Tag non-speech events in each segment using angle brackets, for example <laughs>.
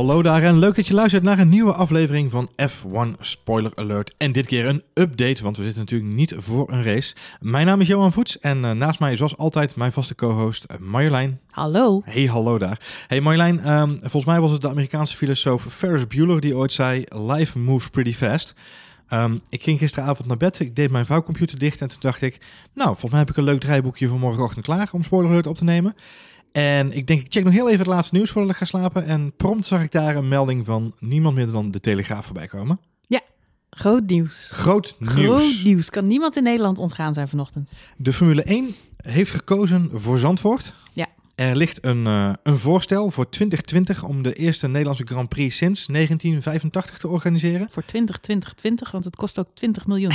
Hallo daar en leuk dat je luistert naar een nieuwe aflevering van F1 Spoiler Alert. En dit keer een update, want we zitten natuurlijk niet voor een race. Mijn naam is Johan Voets en uh, naast mij zoals altijd mijn vaste co-host uh, Marjolein. Hallo. Hey, hallo daar. Hey Marjolein, um, volgens mij was het de Amerikaanse filosoof Ferris Bueller die ooit zei, life moves pretty fast. Um, ik ging gisteravond naar bed, ik deed mijn vouwcomputer dicht en toen dacht ik, nou, volgens mij heb ik een leuk draaiboekje voor morgenochtend klaar om Spoiler Alert op te nemen. En ik denk, ik check nog heel even het laatste nieuws voordat ik ga slapen. En prompt zag ik daar een melding van niemand minder dan de Telegraaf voorbij komen. Ja, groot nieuws. Groot nieuws. Groot nieuws. Kan niemand in Nederland ontgaan zijn vanochtend. De Formule 1 heeft gekozen voor Zandvoort. Er ligt een, uh, een voorstel voor 2020 om de eerste Nederlandse Grand Prix sinds 1985 te organiseren. Voor 2020, want het kost ook 20 miljoen.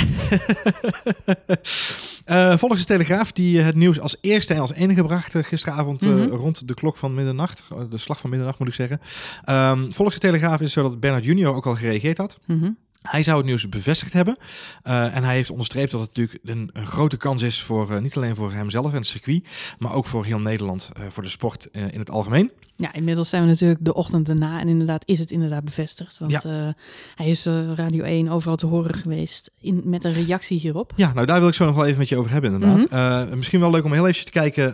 uh, <laughs> volgens de Telegraaf, die het nieuws als eerste en als enige bracht gisteravond mm -hmm. uh, rond de klok van middernacht. De slag van middernacht moet ik zeggen. Um, volgens de Telegraaf is het zo dat Bernard Junior ook al gereageerd had. Mm -hmm. Hij zou het nieuws bevestigd hebben. Uh, en hij heeft onderstreept dat het natuurlijk een, een grote kans is voor uh, niet alleen voor hemzelf en het circuit, maar ook voor heel Nederland, uh, voor de sport in het algemeen. Ja, inmiddels zijn we natuurlijk de ochtend erna en inderdaad is het inderdaad bevestigd. Want ja. hij is Radio 1 overal te horen geweest in, met een reactie hierop. Ja, nou daar wil ik zo nog wel even met je over hebben inderdaad. Mm -hmm. misschien wel leuk om heel even te kijken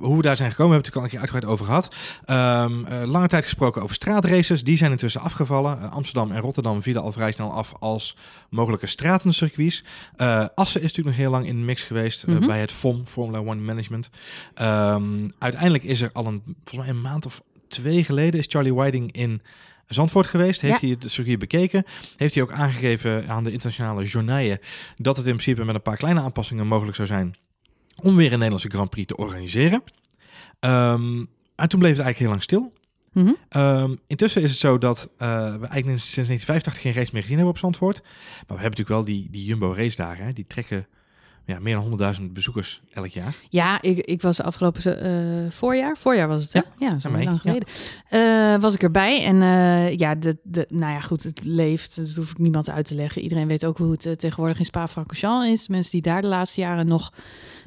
hoe we daar zijn gekomen. We hebben het natuurlijk al een keer uitgebreid over gehad. Um, lange tijd gesproken over straatraces. Die zijn intussen afgevallen. Amsterdam en Rotterdam vielen al vrij snel af als mogelijke stratencircuits. Assen is natuurlijk nog heel lang in de mix geweest mm -hmm. uh, bij het FOM, Formula One Management. Um, uiteindelijk is er al een, volgens mij een maand of twee geleden, is Charlie Whiting in Zandvoort geweest. Heeft ja. hij het circuit bekeken. Heeft hij ook aangegeven aan de internationale journaille dat het in principe met een paar kleine aanpassingen mogelijk zou zijn om weer een Nederlandse Grand Prix te organiseren. Um, en toen bleef het eigenlijk heel lang stil. Mm -hmm. um, intussen is het zo dat uh, we eigenlijk sinds 1985 geen race meer gezien hebben op Zandvoort. Maar we hebben natuurlijk wel die, die Jumbo race dagen. Hè? Die trekken ja, meer dan 100.000 bezoekers elk jaar. Ja, ik, ik was afgelopen uh, voorjaar. Voorjaar was het, hè? Ja, ja zo lang geleden. Uh, was ik erbij. En uh, ja, de, de, nou ja, goed, het leeft. Dat hoef ik niemand uit te leggen. Iedereen weet ook hoe het tegenwoordig in Spa-Francorchamps is. Mensen die daar de laatste jaren nog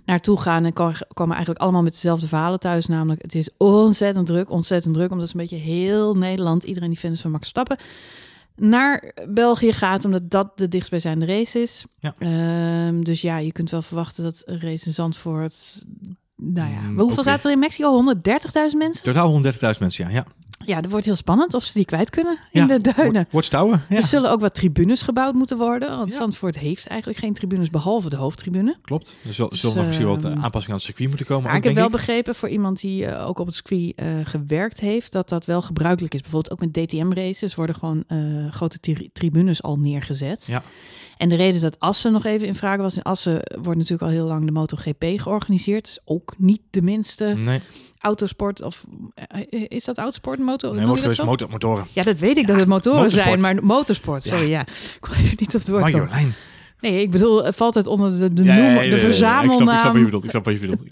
naartoe gaan en komen eigenlijk allemaal met dezelfde verhalen thuis. Namelijk, het is ontzettend druk, ontzettend druk. Omdat een beetje heel Nederland, iedereen die fan is van Max Stappen, naar België gaat, omdat dat de dichtstbijzijnde race is. Ja. Um, dus ja, je kunt wel verwachten dat een race in Zandvoort... Nou ja, mm, hoeveel zaten er in Mexico? 130.000 mensen? Totaal 130.000 mensen, ja. ja. Ja, dat wordt heel spannend of ze die kwijt kunnen in ja, de duinen. Wordt stouwen. Ja. Er zullen ook wat tribunes gebouwd moeten worden. Want ja. Zandvoort heeft eigenlijk geen tribunes behalve de hoofdtribune. Klopt. Er zullen, dus, zullen nog misschien wat aanpassingen aan het circuit moeten komen. Maar ik heb wel ik. begrepen voor iemand die uh, ook op het circuit uh, gewerkt heeft, dat dat wel gebruikelijk is. Bijvoorbeeld ook met DTM-races worden gewoon grote tri tribunes al neergezet. Ja. En de reden dat Assen nog even in vraag was, in Assen wordt natuurlijk al heel lang de MotoGP georganiseerd. Dus ook niet de minste nee. autosport of is dat autosport motor? Nee, motor, motor, motoren. Ja, dat weet ik ja, dat het motoren motorsport. zijn, maar motorsport. Sorry, ja. ja. <laughs> Ik kon even niet op het woord Marjolein. komen. Nee, ik bedoel, het valt het onder de, de, ja, noem, ja, ja, de verzamelnaam. Ik snap, ik snap wat je bedoelt. Ik snap wat je bedoelt.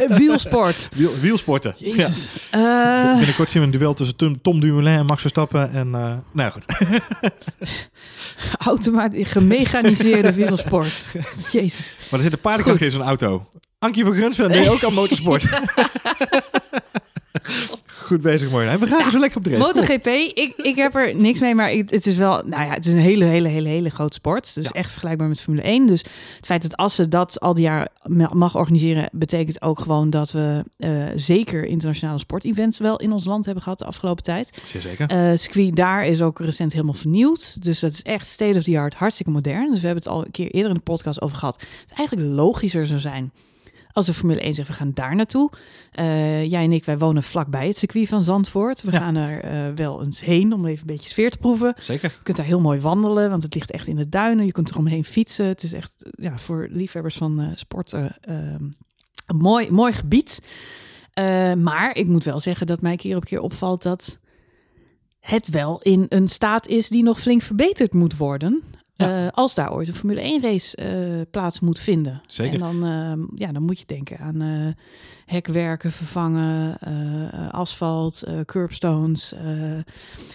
uh, <laughs> uh, wielsport. <laughs> Wiel, wielsporten. Jezus. Ja. Uh, Binnenkort zien we een duel tussen Tom, Tom Dumoulin en Max Verstappen. En, nou ja, goed. <laughs> Automatisch gemechaniseerde wielsport. Jezus. Maar er zit een paardenkracht in zo'n auto. Ankie van Grunsven, nee, ook aan motorsport. <laughs> Goed bezig, mooi. We gaan ja, zo lekker op de race. MotoGP, ik, ik heb er niks mee, maar ik, het is wel, nou ja, het is een hele, hele, hele, hele grote sport. Dus ja. echt vergelijkbaar met Formule 1. Dus het feit dat Assen dat al die jaar mag organiseren, betekent ook gewoon dat we uh, zeker internationale sportevents wel in ons land hebben gehad de afgelopen tijd. Zeer zeker. Uh, circuit daar is ook recent helemaal vernieuwd. Dus dat is echt state of the art, hartstikke modern. Dus we hebben het al een keer eerder in de podcast over gehad. Dat het eigenlijk logischer zou zijn als de Formule 1 zegt, we gaan daar naartoe. Uh, jij en ik, wij wonen vlakbij het circuit van Zandvoort. We ja. gaan er uh, wel eens heen om even een beetje sfeer te proeven. Zeker. Je kunt daar heel mooi wandelen, want het ligt echt in de duinen. Je kunt er omheen fietsen. Het is echt ja, voor liefhebbers van uh, sport uh, een mooi, mooi gebied. maar ik moet wel zeggen dat mij keer op keer opvalt dat het wel in een staat is die nog flink verbeterd moet worden. Ja. Uh, als daar ooit een Formule 1 race uh, plaats moet vinden. Zeker. En dan, uh, ja, dan moet je denken aan hekwerken vervangen, asfalt, curbstones,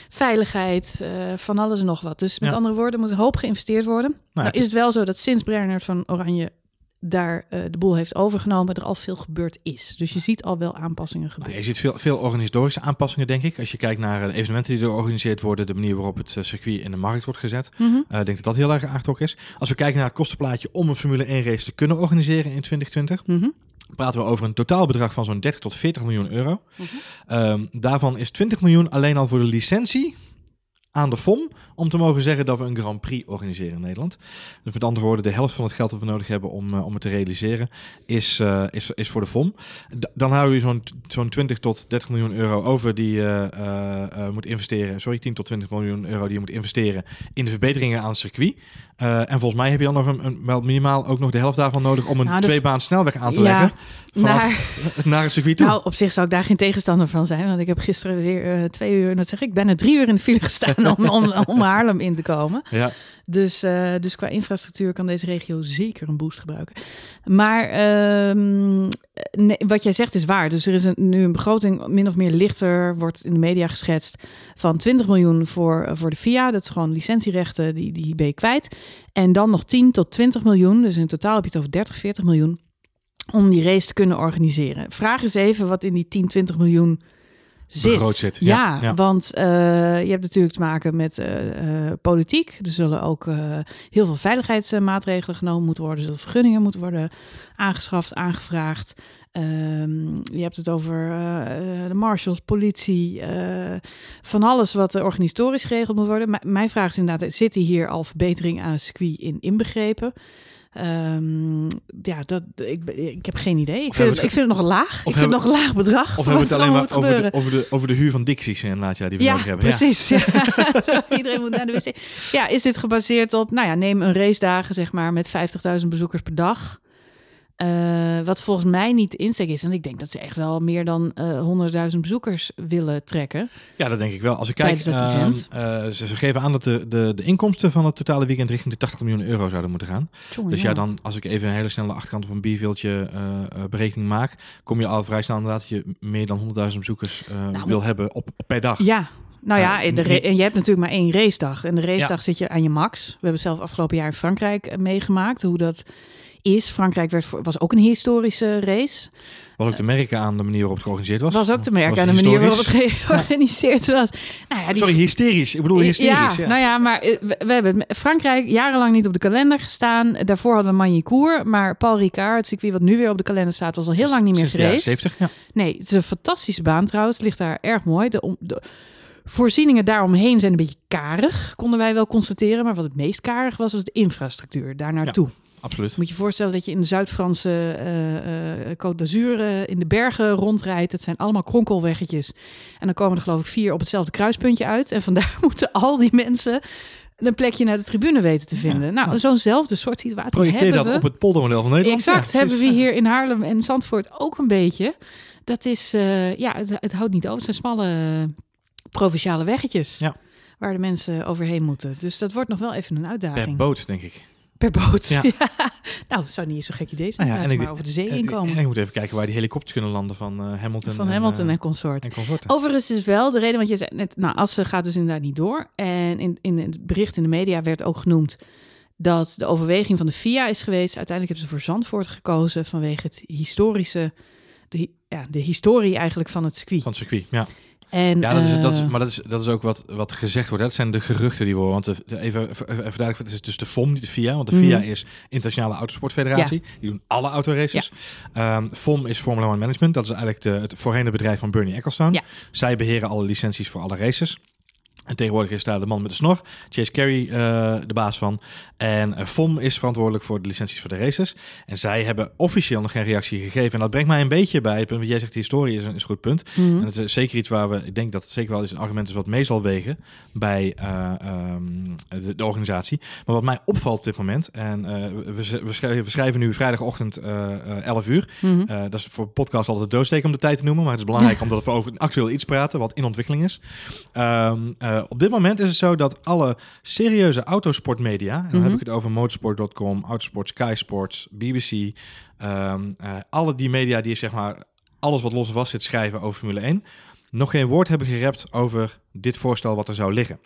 veiligheid, van alles en nog wat. Dus met Ja. andere woorden, moet een hoop geïnvesteerd worden. Nou, is het wel zo dat sinds Bernard van Oranje daar uh, de boel heeft overgenomen, er al veel gebeurd is. Dus je ziet al wel aanpassingen gebeuren. Nou, je ziet veel, veel organisatorische aanpassingen, denk ik. Als je kijkt naar de evenementen die er georganiseerd worden, de manier waarop het circuit in de markt wordt gezet. Mhm. Ik denk dat dat heel erg aangetrokken is. Als we kijken naar het kostenplaatje om een Formule 1 race te kunnen organiseren in 2020. Mhm. Praten we over een totaalbedrag van zo'n 30 tot 40 miljoen euro. Mhm. Ehm, daarvan is 20 miljoen alleen al voor de licentie aan de FOM om te mogen zeggen dat we een Grand Prix organiseren in Nederland. Dus met andere woorden, de helft van het geld dat we nodig hebben om, uh, om het te realiseren is, uh, is, is voor de FOM. D dan houden we zo'n zo'n 20 tot 30 miljoen euro over die je uh, moet investeren. Sorry, 10 tot 20 miljoen euro die je moet investeren in de verbeteringen aan het circuit. en volgens mij heb je dan nog een, een, wel minimaal ook nog de helft daarvan nodig om een Nou, tweebaan snelweg aan te Ja, leggen. Vanaf <laughs> naar het circuit toe. Nou, op zich zou ik daar geen tegenstander van zijn. Want ik heb gisteren weer eh, twee uur, dat zeg ik, bijna drie uur in de file gestaan <laughs> om, om, om Haarlem in te komen. ja. Dus, eh, dus qua infrastructuur kan deze regio zeker een boost gebruiken. Maar ehm, nee, wat jij zegt is waar. Dus er is een, nu een begroting min of meer lichter, wordt in de media geschetst, van 20 miljoen voor, voor de FIA. Dat is gewoon licentierechten, die, die ben je kwijt. En dan nog 10 tot 20 miljoen, dus in totaal heb je het over 30, 40 miljoen, om die race te kunnen organiseren. Vraag eens even wat in die 10, 20 miljoen zit. Zit, Ja, ja, ja. want eh, je hebt natuurlijk te maken met eh, eh, politiek. Er zullen ook eh, heel veel veiligheidsmaatregelen genomen moeten worden. Er zullen vergunningen moeten worden aangeschaft, aangevraagd. Ehm, je hebt het over de marshals, politie, eh, van alles wat er organisatorisch geregeld moet worden. M- mijn vraag is inderdaad, zitten hier al verbeteringen aan het circuit in inbegrepen? Ehm, ja, dat, ik, ik heb geen idee. Ik vind, het, ik vind het nog laag. Ik vind het nog een laag bedrag. Of hebben we het alleen maar over de, over, de, over de huur van Dixies inderdaad, ja, die we Ja, nodig hebben. Ja. precies. <laughs> Ja. <laughs> Iedereen moet naar de wc. Ja, is dit gebaseerd op, nou ja, neem een racedagen zeg maar met 50.000 bezoekers per dag. Eh, wat volgens mij niet de insteek is. Want ik denk dat ze echt wel meer dan eh 100.000 bezoekers willen trekken. Ja, dat denk ik wel. Als ik kijk, eh, ze, ze geven aan dat de, de, de inkomsten van het totale weekend richting de 80 miljoen euro zouden moeten gaan. Tjonge, Dus ja, dan als ik even een hele snelle achterkant op een bierveeltje berekening maak, kom je al vrij snel inderdaad dat je meer dan 100.000 bezoekers Nou, wil hebben op, per dag. Ja, nou ja, en je hebt natuurlijk maar één racedag. En de racedag Ja. zit je aan je max. We hebben zelf afgelopen jaar in Frankrijk meegemaakt hoe dat is. Frankrijk werd voor, was ook een historische race. Was ook te merken aan de manier waarop het georganiseerd was. Was ook te merken aan de manier waarop het <laughs> georganiseerd was. Nou ja, die Sorry, hysterisch. Ik bedoel hysterisch. Ja, Ja, nou ja, maar eh, we, we hebben Frankrijk jarenlang niet op de kalender gestaan. Daarvoor hadden we Magny-Cours, maar Paul Ricard, het circuit wat nu weer op de kalender staat, was al heel lang niet meer geweest. 70, ja. Nee, het is een fantastische baan trouwens. Het ligt daar erg mooi. De, de voorzieningen daaromheen zijn een beetje karig, konden wij wel constateren. Maar wat het meest karig was, was de infrastructuur daar naartoe. Absoluut. Moet je je voorstellen dat je in de Zuid-Franse eh, eh, Côte d'Azur eh, in de bergen rondrijdt. Het zijn allemaal kronkelweggetjes. En dan komen er geloof ik vier op hetzelfde kruispuntje uit. En vandaar <laughs> moeten al die mensen een plekje naar de tribune weten te vinden. nou, ja. zo'nzelfde soort situatie Projecteer hebben dat we. op het poldermodel van Nederland. Exact, Ja, hebben we hier in Haarlem en Zandvoort ook een beetje. Dat is, ja, het, het houdt niet over. Het zijn smalle provinciale weggetjes. Ja. Waar de mensen overheen moeten. Dus dat wordt nog wel even een Per uitdaging. boot, denk ik. Per boot. Ja. <laughs> Ja. Nou, het zou niet eens zo gek idee zijn. Nou ja, en ik- maar over de zee En, inkomen. en ik moet even kijken waar die helikopters kunnen landen van eh, Hamilton. van Hamilton eh, en consort. en consorten. Overigens is wel de reden, want je zei net, nou, Assen gaat dus inderdaad niet door. En in, in het bericht in de media werd ook genoemd dat de overweging van de FIA is geweest. Uiteindelijk hebben ze voor Zandvoort gekozen vanwege het historische, de, ja, de historie eigenlijk van het circuit. Van het circuit, ja. En, Ja, dat is, dat is, eh, maar dat is, dat is ook wat, wat gezegd wordt. hè. Dat zijn de geruchten die worden. Want de, de- even, even duidelijk, het is dus de FOM, niet de FIA. Want de FIA Mhm. is Internationale Autosportfederatie. Die doen alle autoraces. Ehm, FOM is Formula One Management. Dat is eigenlijk de, het voorheen bedrijf van Bernie Ecclestone. Ja. Zij beheren alle licenties voor alle races. En tegenwoordig is daar de man met de snor, Chase Carey, eh, de baas van. En eh, FOM is verantwoordelijk voor de licenties voor de races. En zij hebben officieel nog geen reactie gegeven. En dat brengt mij een beetje bij het punt, want jij zegt de historie is een, is een goed punt. mhm. En het is zeker iets waar we, ik denk dat het zeker wel eens een argument is wat mee zal wegen bij eh, ehm, de, de organisatie. Maar wat mij opvalt op dit moment, en we, schrijven, we schrijven nu vrijdagochtend eh eh, 11 uur. Mhm. Dat is voor podcast altijd een doodsteek om de tijd te noemen, maar het is belangrijk <laughs> omdat we over een actueel iets praten wat in ontwikkeling is. Ehm, eh, op dit moment is het zo dat alle serieuze autosportmedia, en dan Mhm. heb ik het over motorsport.com, Autosport, Sky Sports, BBC, ehm, eh, alle die media die zeg maar alles wat los vast zit schrijven over Formule 1, nog geen woord hebben gerept over dit voorstel wat er zou liggen.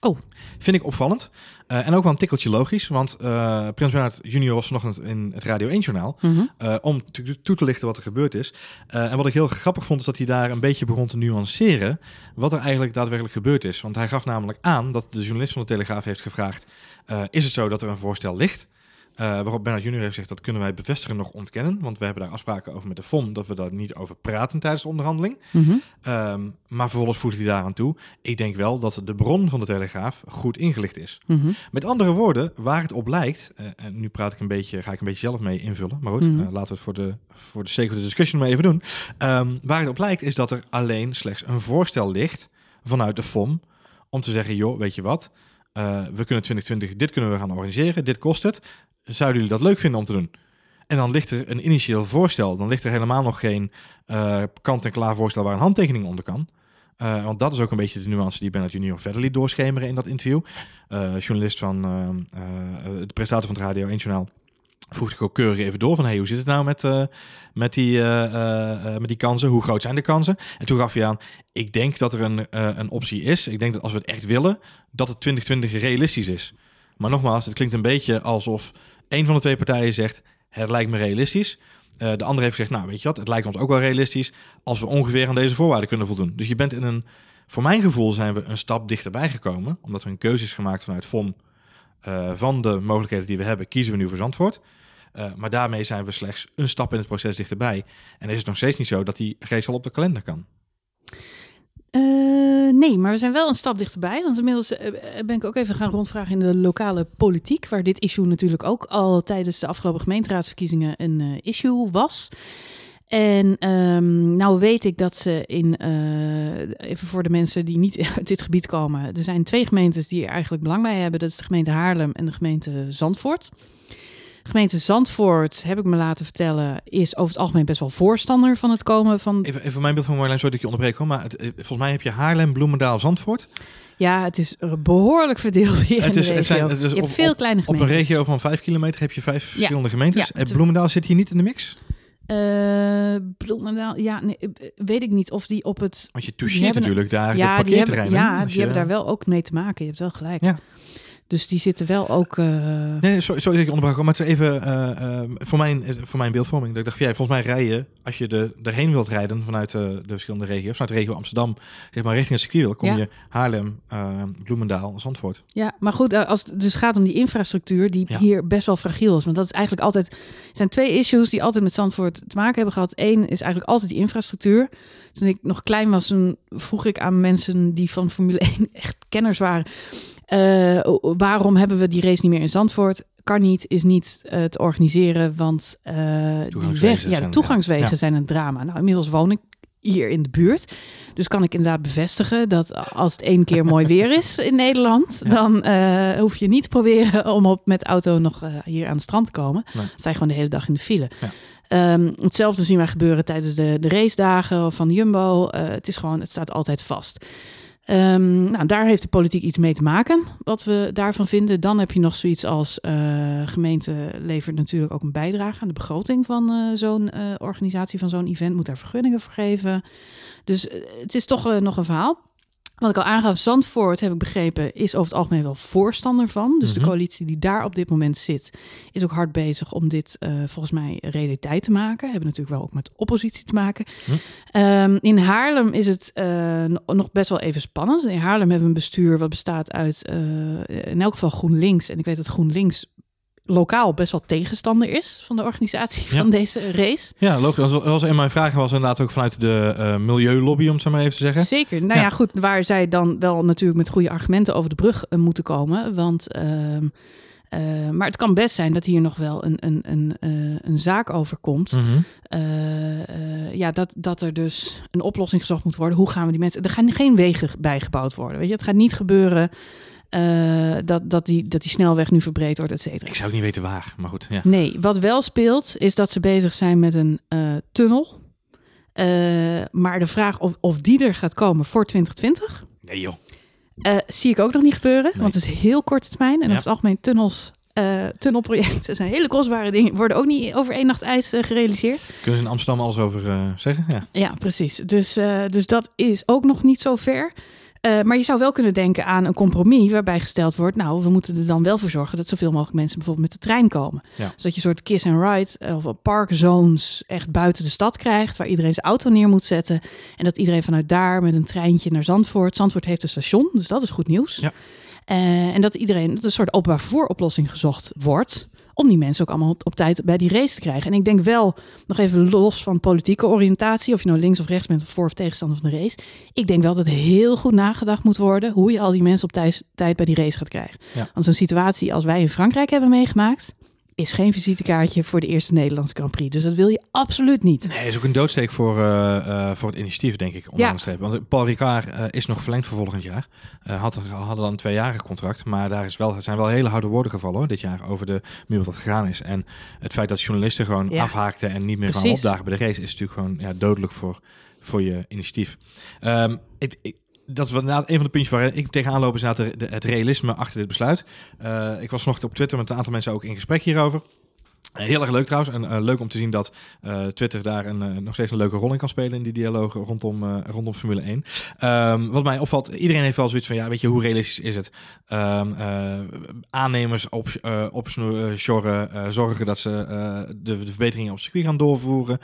Oh. Vind ik opvallend. Uh, en ook wel een tikkeltje logisch, want uh, Prins Bernhard junior was vanochtend in het Radio 1-journaal mm -hmm. uh, om toe te lichten wat er gebeurd is. en wat ik heel grappig vond, is dat hij daar een beetje begon te nuanceren wat er eigenlijk daadwerkelijk gebeurd is. Want hij gaf namelijk aan dat de journalist van de Telegraaf heeft gevraagd, is het zo dat er een voorstel ligt? Uh, waarop Bernard Junior heeft gezegd dat kunnen wij bevestigen nog ontkennen. Want we hebben daar afspraken over met de FOM dat we daar niet over praten tijdens de onderhandeling. Mm -hmm. um, maar vervolgens voegt hij daaraan toe. Ik denk wel dat de bron van de Telegraaf goed ingelicht is. Mm -hmm. Met andere woorden, waar het op lijkt. Uh, en nu praat ik een beetje, ga ik een beetje zelf mee invullen. Maar goed, mm -hmm. uh, laten we het voor de, voor de sake of the discussion maar even doen. Um, waar het op lijkt is dat er alleen slechts een voorstel ligt vanuit de FOM. Om te zeggen, joh, weet je wat. We kunnen 2020, dit kunnen we gaan organiseren, dit kost het zouden jullie dat leuk vinden om te doen? En dan ligt er een initieel voorstel. Dan ligt er helemaal nog geen uh, kant-en-klaar voorstel waar een handtekening onder kan. Uh, want dat is ook een beetje de nuance die Bernard Junior verder liet doorschemeren in dat interview. Uh, journalist van de presentator van het Radio 1 Journaal vroeg zich ook keurig even door van hey, hoe zit het nou met, met, die, met die kansen? Hoe groot zijn de kansen? En toen gaf hij aan, ik denk dat er een, een optie is. Ik denk dat als we het echt willen, dat het 2020 realistisch is. Maar nogmaals, het klinkt een beetje alsof een van de twee partijen zegt: het lijkt me realistisch. De andere heeft gezegd: nou, weet je wat, het lijkt ons ook wel realistisch als we ongeveer aan deze voorwaarden kunnen voldoen. Dus je bent in een, voor mijn gevoel zijn we een stap dichterbij gekomen, omdat we een keuze is gemaakt vanuit FOM van de mogelijkheden die we hebben, kiezen we nu voor Zandvoort. Uh, maar daarmee zijn we slechts een stap in het proces dichterbij. En is het nog steeds niet zo dat die race al op de kalender kan. Uh, nee, maar we zijn wel een stap dichterbij. Want inmiddels uh, ben ik ook even gaan rondvragen in de lokale politiek, waar dit issue natuurlijk ook al tijdens de afgelopen gemeenteraadsverkiezingen een issue was. En um, nou weet ik dat ze in, even voor de mensen die niet <laughs> uit dit gebied komen, er zijn twee gemeentes die er eigenlijk belang bij hebben. Dat is de gemeente Haarlem en de gemeente Zandvoort gemeente Zandvoort, heb ik me laten vertellen, is over het algemeen best wel voorstander van het komen van... Even, even mijn beeld van Marjolein, sorry dat je onderbreek hoor, maar het, eh, volgens mij heb je Haarlem, Bloemendaal, Zandvoort. Ja, het is behoorlijk verdeeld hier het is, in de regio. Het zijn, is je op, veel kleine gemeentes. Op een regio van vijf kilometer heb je vijf ja. verschillende gemeentes. Ja, en Bloemendaal zit hier niet in de mix? Uh, Bloemendaal, ja, nee, weet ik niet of die op het... Want je toucheert natuurlijk daar ja, de parkeerterreinen. Ja, die je... hebben daar wel ook mee te maken. Je hebt wel gelijk. Ja. Dus die zitten wel ook. Uh... Nee, sorry, sorry dat ik onderbrak, maar het is even uh, uh, voor, mijn, voor mijn beeldvorming. Dat ik dacht, van, ja, volgens mij rijden, als je de, erheen wilt rijden vanuit de verschillende regio's, vanuit de regio Amsterdam, zeg maar richting het circuit wil, kom ja. je Haarlem, Bloemendaal, Zandvoort. Ja, maar goed, als het dus gaat om die infrastructuur, die ja. hier best wel fragiel is. Want dat is eigenlijk altijd. Er zijn twee issues die altijd met Zandvoort te maken hebben gehad. Eén is eigenlijk altijd die infrastructuur. Toen ik nog klein was, toen vroeg ik aan mensen die van Formule 1 <laughs> echt kenners waren. Uh, waarom hebben we die race niet meer in Zandvoort? Kan niet, is niet uh, te organiseren, want uh, die weg, ja, de toegangswegen ja. zijn een drama. Nou, inmiddels woon ik hier in de buurt. Dus kan ik inderdaad bevestigen dat als het één keer mooi weer is in Nederland, <laughs> ja. dan uh, hoef je niet te proberen om op met auto nog uh, hier aan het strand te komen. Nee. Dan sta je gewoon de hele dag in de file. Ja. Um, hetzelfde zien wij gebeuren tijdens de, de racedagen van Jumbo. Uh, het is gewoon, het staat altijd vast. Um, nou, daar heeft de politiek iets mee te maken, wat we daarvan vinden. Dan heb je nog zoiets als uh, gemeente levert natuurlijk ook een bijdrage aan de begroting van uh, zo'n uh, organisatie, van zo'n event, moet daar vergunningen voor geven. Dus het is toch nog een verhaal. Wat ik al aangaf, Zandvoort, heb ik begrepen, is over het algemeen wel voorstander van. Dus de coalitie die daar op dit moment zit, is ook hard bezig om dit uh, volgens mij realiteit te maken. Hebben natuurlijk wel ook met oppositie te maken. Hm. Um, in Haarlem is het uh, nog best wel even spannend. In Haarlem hebben we een bestuur wat bestaat uit uh, in elk geval GroenLinks. En ik weet dat GroenLinks lokaal best wel tegenstander is van de organisatie ja. van deze race. Ja, logisch. Dat was in mijn vraag was inderdaad ook vanuit de uh, milieulobby, om het zo maar even te zeggen. Zeker. Nou ja. ja. goed, waar zij dan wel natuurlijk met goede argumenten over de brug uh, moeten komen. Want, uh, maar het kan best zijn dat hier nog wel een, een, een, een zaak over komt. Mm -hmm. ja, dat, dat er dus een oplossing gezocht moet worden. Hoe gaan we die mensen... Er gaan geen wegen bijgebouwd worden. Weet je, het gaat niet gebeuren... Uh, dat, dat, die, dat die snelweg nu verbreed wordt, et cetera. Ik zou niet weten waar, maar goed. Ja. Nee, wat wel speelt, is dat ze bezig zijn met een uh, tunnel. Uh, maar de vraag of, of die er gaat komen voor 2020... Nee joh. zie ik ook nog niet gebeuren, nee. want het is heel korte termijn. En ja. over het algemeen tunnels uh, tunnelprojecten zijn hele kostbare dingen. Worden ook niet over één nacht ijs uh, gerealiseerd. Kunnen ze in Amsterdam alles over uh, zeggen? Ja, ja precies. Dus, dus dat is ook nog niet zo ver. Uh, maar je zou wel kunnen denken aan een compromis waarbij gesteld wordt, nou, we moeten er dan wel voor zorgen dat zoveel mogelijk mensen bijvoorbeeld met de trein komen. Ja. Zodat je een soort kiss and ride of park zones echt buiten de stad krijgt, waar iedereen zijn auto neer moet zetten. En dat iedereen vanuit daar met een treintje naar Zandvoort. Zandvoort heeft een station, dus dat is goed nieuws. Ja. Uh, en dat iedereen, dat een soort openbaar vervoeroplossing gezocht wordt om die mensen ook allemaal op tijd bij die race te krijgen. En ik denk wel, nog even los van politieke oriëntatie, of je nou links of rechts bent, of voor of tegenstander van de race. Ik denk wel dat heel goed nagedacht moet worden hoe je al die mensen op tijd, tijd bij die race gaat krijgen. Ja. Want zo'n situatie als wij in Frankrijk hebben meegemaakt, is geen visitekaartje voor de eerste Nederlandse Grand Prix. Dus dat wil je absoluut niet. Nee, is ook een doodsteek voor, uh, uh, voor het initiatief, denk ik, onderaan Ja. streep. Want Paul Ricard uh, is nog verlengd voor volgend jaar. Had, hadden dan een tweejarig contract, maar daar is wel, zijn wel hele harde woorden gevallen hoor, dit jaar over de manier wat gegaan is. En het feit dat journalisten gewoon Ja. afhaakten en niet meer gaan opdagen bij de race, is natuurlijk gewoon ja, dodelijk voor, voor je initiatief. Ehm, ik, ik, dat is wel een van de puntjes waar ik tegenaan loop, is het realisme achter dit besluit. Uh, ik was vanochtend op Twitter met een aantal mensen ook in gesprek hierover. Heel erg leuk trouwens. En uh, leuk om te zien dat uh, Twitter daar een, uh, nog steeds een leuke rol in kan spelen in die dialoog rondom, rondom Formule 1. Um, wat mij opvalt, iedereen heeft wel zoiets van, ja, weet je, hoe realistisch is het? Um, aannemers op, opsnoren, zorgen dat ze de, de, verbeteringen op circuit gaan doorvoeren,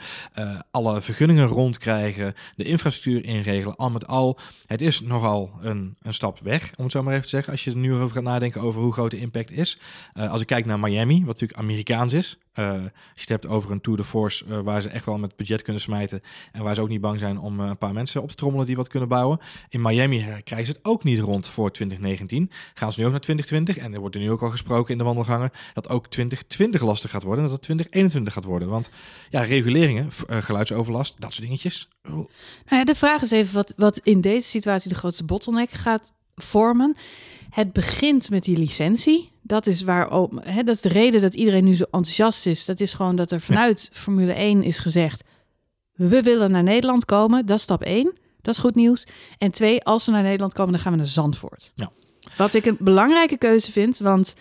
alle vergunningen rondkrijgen, de infrastructuur inregelen. Al met al, het is nogal een, een stap weg, om het zo maar even te zeggen, als je er nu over gaat nadenken over hoe groot de impact is. als ik kijk naar Miami, wat natuurlijk Amerikaans is, uh, als je het hebt over een Tour de Force uh, waar ze echt wel met budget kunnen smijten en waar ze ook niet bang zijn om uh, een paar mensen op te trommelen die wat kunnen bouwen. In Miami krijgen ze het ook niet rond voor 2019. Gaan ze nu ook naar 2020 en er wordt er nu ook al gesproken in de wandelgangen dat ook 2020 lastig gaat worden en dat het 2021 gaat worden. Want ja, reguleringen, geluidsoverlast, dat soort dingetjes. Nou ja, de vraag is even wat, wat in deze situatie de grootste bottleneck gaat vormen. Het begint met die licentie. Dat is, waar, hè, dat is de reden dat iedereen nu zo enthousiast is. Dat is gewoon dat er vanuit ja. Formule 1 is gezegd... we willen naar Nederland komen. Dat is stap 1. Dat is goed nieuws. En twee, als we naar Nederland komen, dan gaan we naar Zandvoort. Ja. Wat ik een belangrijke keuze vind, want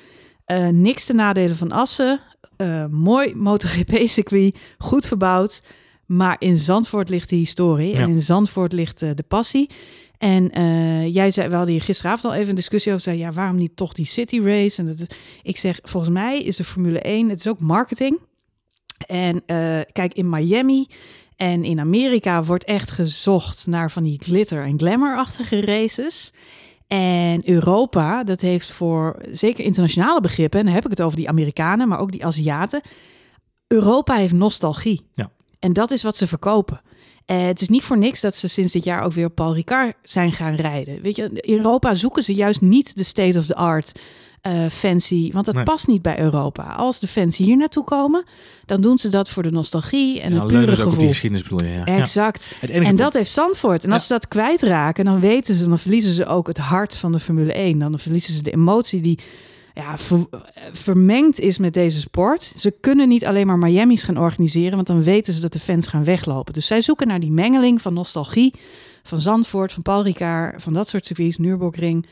uh, niks te nadelen van Assen. Uh, mooi MotoGP-circuit, goed verbouwd. Maar in Zandvoort ligt de historie Ja. en in Zandvoort ligt uh, de passie. En uh, jij zei, we hadden hier gisteravond al even een discussie over, zei, ja, waarom niet toch die city race? En dat is, ik zeg, volgens mij is de Formule 1, het is ook marketing. En uh, kijk, in Miami en in Amerika wordt echt gezocht naar van die glitter- en glamour-achtige races. En Europa, dat heeft voor zeker internationale begrippen, en dan heb ik het over die Amerikanen, maar ook die Aziaten. Europa heeft nostalgie. Ja. En dat is wat ze verkopen. Uh, het is niet voor niks dat ze sinds dit jaar ook weer op Paul Ricard zijn gaan rijden. Weet je, in Europa zoeken ze juist niet de state of the art uh, fancy, want dat Nee. past niet bij Europa. Als de fans hier naartoe komen, dan doen ze dat voor de nostalgie en Ja, het pure ze ook die gevoel. geschiedenis bedoel je, ja. Exact. En punt- dat heeft Zandvoort. En als ze dat kwijtraken, dan weten ze, dan verliezen ze ook het hart van de Formule 1. Dan verliezen ze de emotie die ja, ver- vermengd is met deze sport. Ze kunnen niet alleen maar Miami's gaan organiseren, want dan weten ze dat de fans gaan weglopen. Dus zij zoeken naar die mengeling van nostalgie, van Zandvoort, van Paul Ricard, van dat soort circuits, Nürburgring.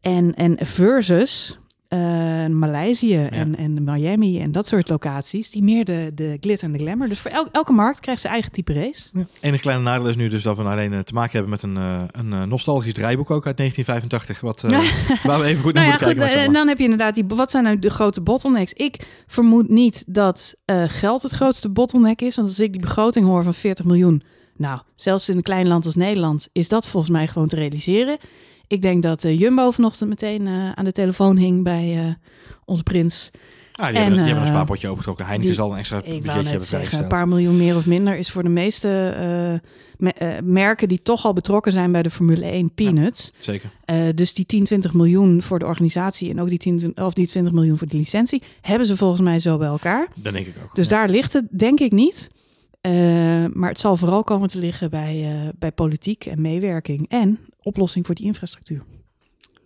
En, en versus eh, Maleisië en, en Miami en dat soort locaties, die meer de, de glitter en de glamour. Dus voor el- elke markt krijgt zijn eigen type race. Ja. Enige kleine nadeel is nu dus dat we alleen eh, te maken hebben met een, eh, een nostalgisch draaiboek ook uit 1985. Wat, <laughs> waar we even goed naar Nou ja, moeten kijken. goed, en dan heb je inderdaad die. Wat zijn nou de grote bottlenecks? Ik vermoed niet dat geld het grootste bottleneck is. Want als ik die begroting hoor van 40 miljoen. Nou, zelfs in een klein land als Nederland is dat volgens mij gewoon te realiseren. Ik denk dat eh, Jumbo vanochtend meteen eh, aan de telefoon hing bij eh, onze prins. Ah, die, en, hebben, die hebben een spaarpotje opengetrokken. Heineken zal een extra budgetje hebben een paar miljoen meer of minder is voor de meeste me- merken die toch al betrokken zijn bij de Formule 1 peanuts. Zeker. Dus die 10, 20 miljoen voor de organisatie en ook die, 10, of die 20 miljoen voor de licentie hebben ze volgens mij zo bij elkaar. Dat denk ik ook. Dus Ja. daar ligt het denk ik niet. Eh, maar het zal vooral komen te liggen bij, eh, bij politiek en meewerking en oplossing voor die infrastructuur.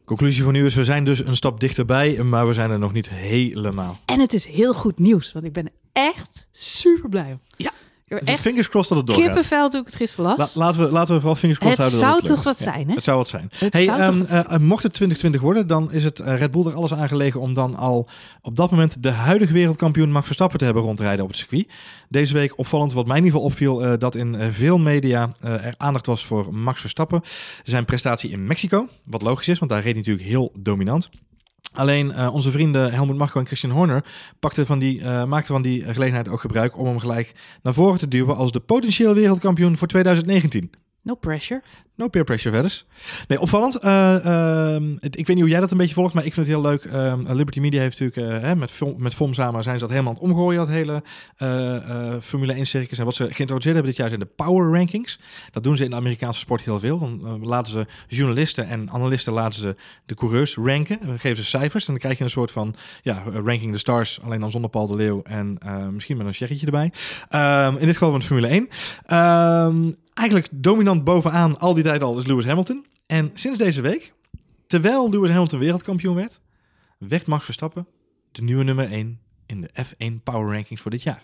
Conclusie voor nu is, we zijn dus een stap dichterbij, maar we zijn er nog niet helemaal. En het is heel goed nieuws, want ik ben echt super blij. Ja. Echt Fingers crossed dat het doorgaat. kippenvel toen ik het gisteren las. La- laten, we, laten we vooral fingers crossed Het houden. zou toch lukt. wat zijn, hè? Het zou wat zijn. Het Hey, zou toch ehm, wat zijn. eh, mocht het 2020 worden, dan is het eh, Red Bull er alles aangelegen om dan al op dat moment de huidige wereldkampioen Max Verstappen te hebben rondrijden op het circuit. Deze week opvallend, wat mij in ieder geval opviel, eh, dat in eh, veel media eh, er aandacht was voor Max Verstappen. Zijn prestatie in Mexico, wat logisch is, want daar reed hij natuurlijk heel dominant. Alleen eh, onze vrienden Helmut Marko en Christian Horner pakten van die, eh, maakten van die gelegenheid ook gebruik om hem gelijk naar voren te duwen als de potentieel wereldkampioen voor 2019. No pressure. No peer pressure verder. Nee, opvallend. Het- ik weet niet hoe jij dat een beetje volgt, maar ik vind het heel leuk. Ehm, Liberty Media heeft natuurlijk eh, hè, met, FOM samen zijn ze dat helemaal aan het omgooien, dat hele eh, Formule 1 circus. En wat ze geïntroduceerd hebben dit jaar zijn de power rankings. Dat doen ze in de Amerikaanse sport heel veel. Dan laten ze journalisten en analisten laten ze de coureurs ranken. Dan geven ze cijfers en dan krijg je een soort van ja, ranking the stars, alleen dan zonder Paul de Leeuw en misschien met een sherrytje erbij. Ehm, in dit geval met Formule 1. Eigenlijk dominant bovenaan al die tijd al is Lewis Hamilton. En sinds deze week, terwijl Lewis Hamilton wereldkampioen werd, werd Max Verstappen de nieuwe nummer 1 in de F1 Power Rankings voor dit jaar.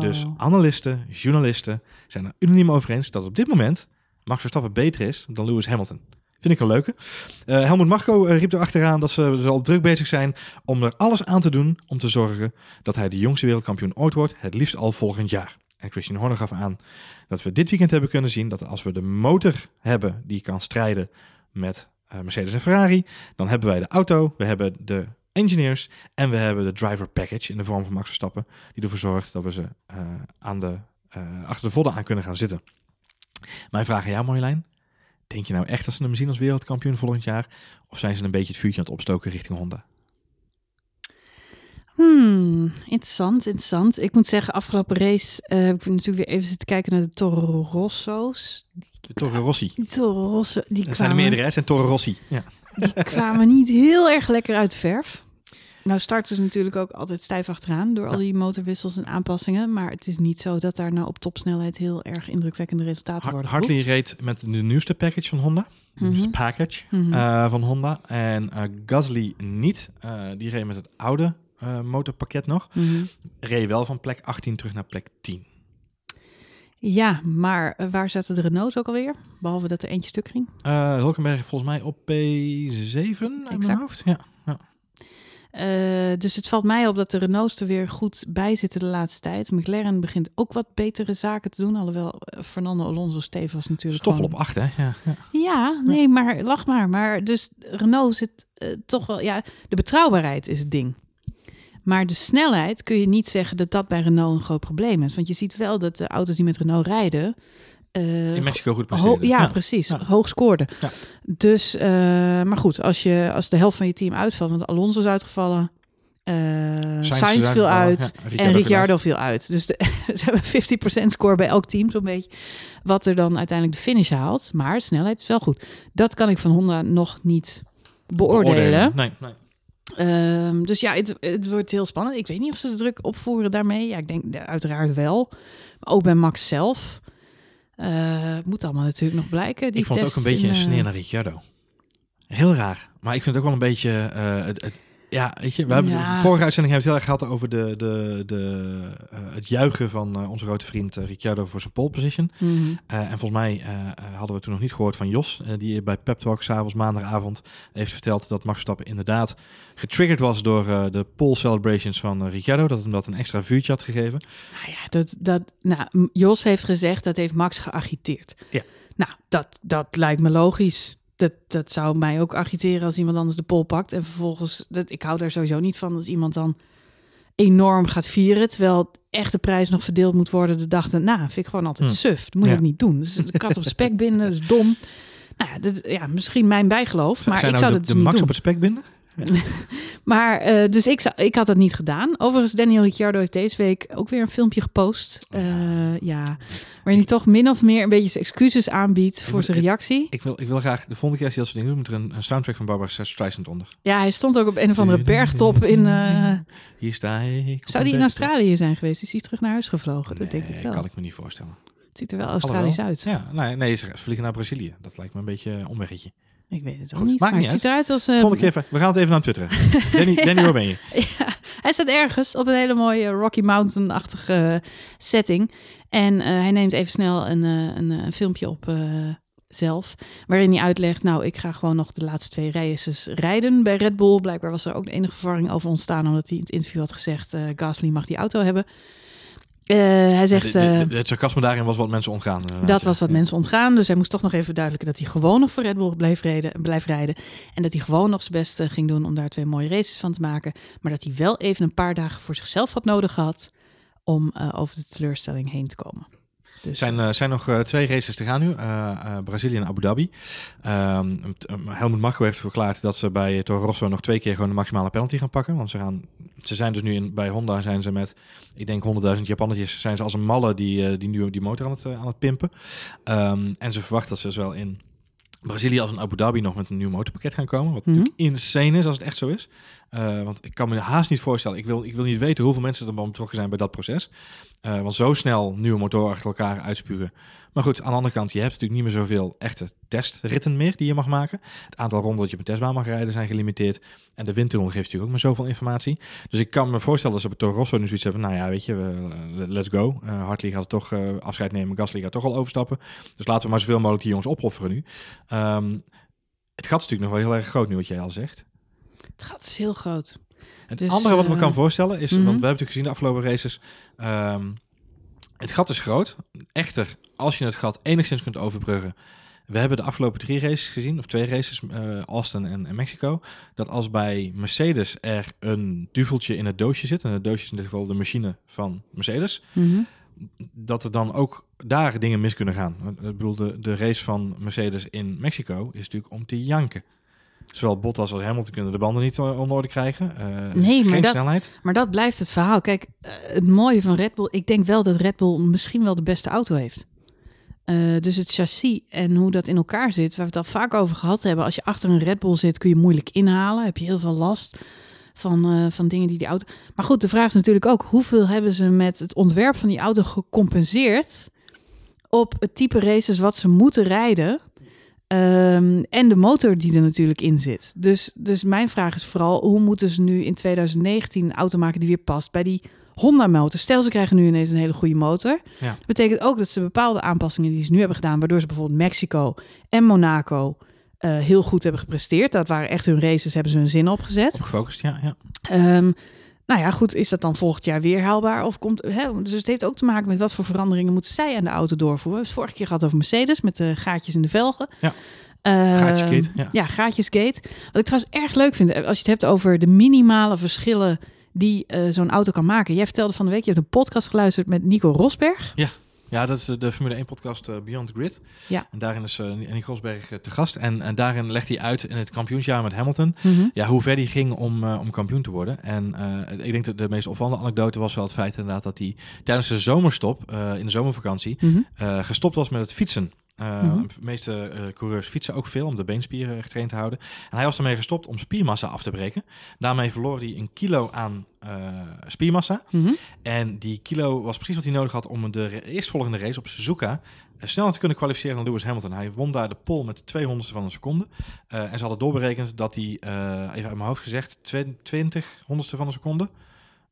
Dus analisten, journalisten zijn er unaniem over eens dat op dit moment Max Verstappen beter is dan Lewis Hamilton. Vind ik een leuke. Eh Helmut Marko eh, riep erachteraan dat ze dus al druk bezig zijn om er alles aan te doen om te zorgen dat hij de jongste wereldkampioen ooit wordt, het liefst al volgend jaar. En Christian Horner gaf aan dat we dit weekend hebben kunnen zien dat als we de motor hebben die kan strijden met eh, Mercedes en Ferrari, dan hebben wij de auto, we hebben de engineers en we hebben de driver package in de vorm van Max Verstappen, die ervoor zorgt dat we ze eh, aan de, eh, achter de vodden aan kunnen gaan zitten. Mijn vraag aan jou Marjolein, denk je nou echt dat ze hem zien als wereldkampioen volgend jaar? Of zijn ze een beetje het vuurtje aan het opstoken richting Honda? Hmm, interessant, interessant. Ik moet zeggen, afgelopen race eh, heb ik natuurlijk weer even zitten kijken naar de Toro Rosso's. De Toro Rossi. Die Toro Rosso, die Er zijn er kwamen, meerdere, hè? Zijn Toro Rossi. Ja. die <laughs> kwamen niet heel erg lekker uit de verf. Nou starten ze natuurlijk ook altijd stijf achteraan door al die motorwissels en aanpassingen. Maar het is niet zo dat daar nou op topsnelheid heel erg indrukwekkende resultaten worden Hartley reed met de nieuwste package van Honda. De Mhm. nieuwste package Mhm. eh, van Honda. En eh, Gasly niet. Eh, die reed met het oude eh, motorpakket nog. Mhm. Reed wel van plek 18 terug naar plek 10. Ja, maar eh, waar zaten de Renaults ook alweer? Behalve dat er eentje stuk ging. Eh Hulkenberg volgens mij op P7 uit Exact. mijn hoofd. Ja. Eh, dus het valt mij op dat de Renaults er weer goed bij zitten de laatste tijd. McLaren begint ook wat betere zaken te doen. Alhoewel Fernando Alonso Steven was natuurlijk Stoffel op gewoon- 8, hè? Ja, ja. Ja, nee, maar lach maar. Maar dus Renault zit toch wel... Ja, de betrouwbaarheid is het ding. Maar de snelheid kun je niet zeggen dat dat bij Renault een groot probleem is. Want je ziet wel dat de auto's die met Renault rijden... eh, In Mexico goed presteren. ja, precies. Ja. Hoog scoorde. Ja. Dus, eh, maar goed, als, je, als de helft van je team uitvalt, want Alonso is uitgevallen, eh Sainz viel uit ja, en Ricciardo viel uit. Dus de, <laughs> ze hebben 50% score bij elk team, zo'n beetje. Wat er dan uiteindelijk de finish haalt. Maar snelheid is wel goed. Dat kan ik van Honda nog niet beoordelen. Nee, nee. Ehm, dus ja, het, het wordt heel spannend. Ik weet niet of ze de druk opvoeren daarmee. Ja, ik denk uiteraard wel. Maar ook bij Max zelf. Eh, moet allemaal natuurlijk nog blijken. Die ik vond het ook een beetje in, een eh, sneer naar Ricciardo. Heel raar. Maar ik vind het ook wel een beetje... eh, het, het, ja, weet je, we hebben Ja. de vorige uitzending hebben we het heel erg gehad over de, de, de, eh, het juichen van eh, onze grote vriend eh, Ricciardo voor zijn pole position. mhm. En volgens mij hadden we toen nog niet gehoord van Jos, die bij Pep Talk s'avonds maandagavond heeft verteld dat Max Verstappen inderdaad getriggerd was door de pole celebrations van Ricciardo, dat hem dat een extra vuurtje had gegeven. Nou ja, dat, dat, nou, Jos heeft gezegd dat heeft Max geagiteerd. Ja. Nou, dat, dat lijkt me logisch. Dat, dat zou mij ook agiteren als iemand anders de pol pakt. En vervolgens, dat, ik hou daar sowieso niet van als iemand dan enorm gaat vieren. Terwijl echt de prijs nog verdeeld moet worden de dag daarna. Vind ik gewoon altijd Hm. suf. Dat moet Ja. ook niet doen. Dus de kat op spek binden, dat is dom. Nou ja, dat, ja, misschien mijn bijgeloof, maar Zijn ik nou zou de, dat de dus niet Max doen. op het spek binden? <laughs> Maar, eh, dus ik, ik had dat niet gedaan. Overigens, Daniel Ricciardo heeft deze week ook weer een filmpje gepost. Oh Eh, ja, waarin hij toch min of meer een beetje zijn excuses aanbiedt voor zijn reactie. Ik wil, ik wil graag, de volgende keer als je dat soort dingen doet, moet er een, een soundtrack van Barbara Streisand onder. Ja, hij stond ook op een of andere bergtop in... eh, <laughs> Hier sta ik. zou die in. Australië zijn geweest? Is hij terug naar huis gevlogen? dat denk ik wel. kan ik me niet voorstellen. Het ziet er wel Australisch uit. Ja, nee, nee, ze vliegen naar Brazilië. Dat lijkt me een beetje een omweggetje. Ik weet het ook Goed, niet. maakt Maar niet het ziet eruit als... eh, Volgende keer, even- we gaan het even naar twitteren. <laughs> Danny, Danny, waar ben je? <laughs> ja, Hij staat ergens op een hele mooie Rocky Mountain-achtige setting. En eh, hij neemt even snel een, eh, een, een filmpje op eh, zelf. Waarin hij uitlegt, nou, ik ga gewoon nog de laatste twee races rijden bij Red Bull. Blijkbaar was er ook enige verwarring over ontstaan, omdat hij in het interview had gezegd, eh Gasly mag die auto hebben. Eh, hij zegt... De- de- eh, de- het sarcasme daarin was wat mensen ontgaan. eh, dat was wat mensen ontgaan. Dus hij moest toch nog even verduidelijken dat hij gewoon nog voor Red Bull bleef, reden, blijft rijden. En dat hij gewoon nog zijn best ging doen om daar twee mooie races van te maken. Maar dat hij wel even een paar dagen voor zichzelf had nodig gehad om over de teleurstelling heen te komen. Dus, Er zijn, eh, zijn nog eh, twee races te gaan nu. eh, Brazilië en Abu Dhabi. Um, Helmut Marko heeft verklaard dat ze bij Toro Rosso nog twee keer gewoon de maximale penalty gaan pakken. Want ze, gaan, ze zijn dus nu in, bij Honda zijn ze met, ik denk 100.000 Japannetjes, zijn ze als een malle die, die nu die motor aan het, aan het pimpen. Ehm, en ze verwachten dat ze zowel in Brazilië als in Abu Dhabi nog met een nieuw motorpakket gaan komen. Wat Mhm. natuurlijk insane is als het echt zo is. Eh, want ik kan me haast niet voorstellen. Ik wil, ik wil niet weten hoeveel mensen er betrokken zijn bij dat proces. Eh, want zo snel nieuwe motoren achter elkaar uitspugen. Maar goed, aan de andere kant, je hebt natuurlijk niet meer zoveel echte testritten meer die je mag maken. Het aantal ronden dat je op een testbaan mag rijden zijn gelimiteerd. En de windtunnel geeft natuurlijk ook maar zoveel informatie. Dus ik kan me voorstellen dat ze bij Toro Rosso nu zoiets hebben. Nou ja, weet je, eh, let's go. Hartley gaat toch afscheid nemen. Gasly gaat toch al overstappen. Dus laten we maar zoveel mogelijk die jongens opofferen nu. Ehm, het gat is natuurlijk nog wel heel erg groot nu, wat jij al zegt. Het gaat is heel groot. Het Dus, andere wat ik me eh, kan voorstellen is, mhm. want we hebben natuurlijk gezien de afgelopen races, ehm, het gat is groot. Echter, als je het gat enigszins kunt overbruggen, we hebben de afgelopen drie races gezien, of twee races, eh, Austin en, en Mexico, dat als bij Mercedes er een duveltje in het doosje zit, en het doosje is in dit geval de machine van Mercedes, Mhm. dat er dan ook daar dingen mis kunnen gaan. Ik bedoel, de, de race van Mercedes in Mexico is natuurlijk om te janken. Zowel Bottas als Hamilton kunnen de banden niet on orde krijgen. Eh, Nee, maar geen dat- snelheid. Maar dat blijft het verhaal. Kijk, eh, het mooie van Red Bull, ik denk wel dat Red Bull misschien wel de beste auto heeft. Eh, dus het chassis en hoe dat in elkaar zit, waar we het al vaak over gehad hebben. Als je achter een Red Bull zit, kun je moeilijk inhalen. Heb je heel veel last van, van dingen die die auto. Maar goed, de vraag is natuurlijk ook: hoeveel hebben ze met het ontwerp van die auto gecompenseerd op het type races wat ze moeten rijden? Ehm, en de motor die er natuurlijk in zit. Dus, dus mijn vraag is vooral: hoe moeten ze nu in 2019 een auto maken die weer past bij die Honda-motor? Stel, ze krijgen nu ineens een hele goede motor. Ja. Dat betekent ook dat ze bepaalde aanpassingen die ze nu hebben gedaan, waardoor ze bijvoorbeeld Mexico en Monaco eh, heel goed hebben gepresteerd. Dat waren echt hun races, hebben ze hun zin opgezet. Op gefocust, ja. ja. Ehm, nou ja, goed, is dat dan volgend jaar weer haalbaar? Of komt, hè, dus het heeft ook te maken met wat voor veranderingen moeten zij aan de auto doorvoeren. We hebben het vorige keer gehad over Mercedes met de gaatjes in de velgen. Ja. Ehm, Gaatjesgate, ja. ja, gaatjesgate. Wat ik trouwens erg leuk vind, als je het hebt over de minimale verschillen die eh, zo'n auto kan maken. Jij vertelde van de week, je hebt een podcast geluisterd met Nico Rosberg. Ja, dat is de Formule 1 podcast eh, Beyond the Grid. Ja. En daarin is uh, Nick Rosberg eh, te gast. En, en daarin legt hij uit in het kampioensjaar met Hamilton... Mhm. Ja, hoe ver hij ging om, eh, om kampioen te worden. En eh, ik denk dat de meest opvallende anekdote was wel het feit inderdaad... dat hij tijdens de zomerstop, eh, in de zomervakantie... Mhm. eh, gestopt was met het fietsen. Eh, Mhm. De meeste eh, coureurs fietsen ook veel om de beenspieren getraind te houden. En hij was ermee gestopt om spiermassa af te breken. Daarmee verloor hij een kilo aan eh, spiermassa. Mhm. En die kilo was precies wat hij nodig had om de eerstvolgende race op Suzuka eh, sneller te kunnen kwalificeren dan Lewis Hamilton. Hij won daar de pole met 200ste van een seconde. Eh, en ze hadden doorberekend dat hij, eh, even uit mijn hoofd gezegd, 20 honderdste van een seconde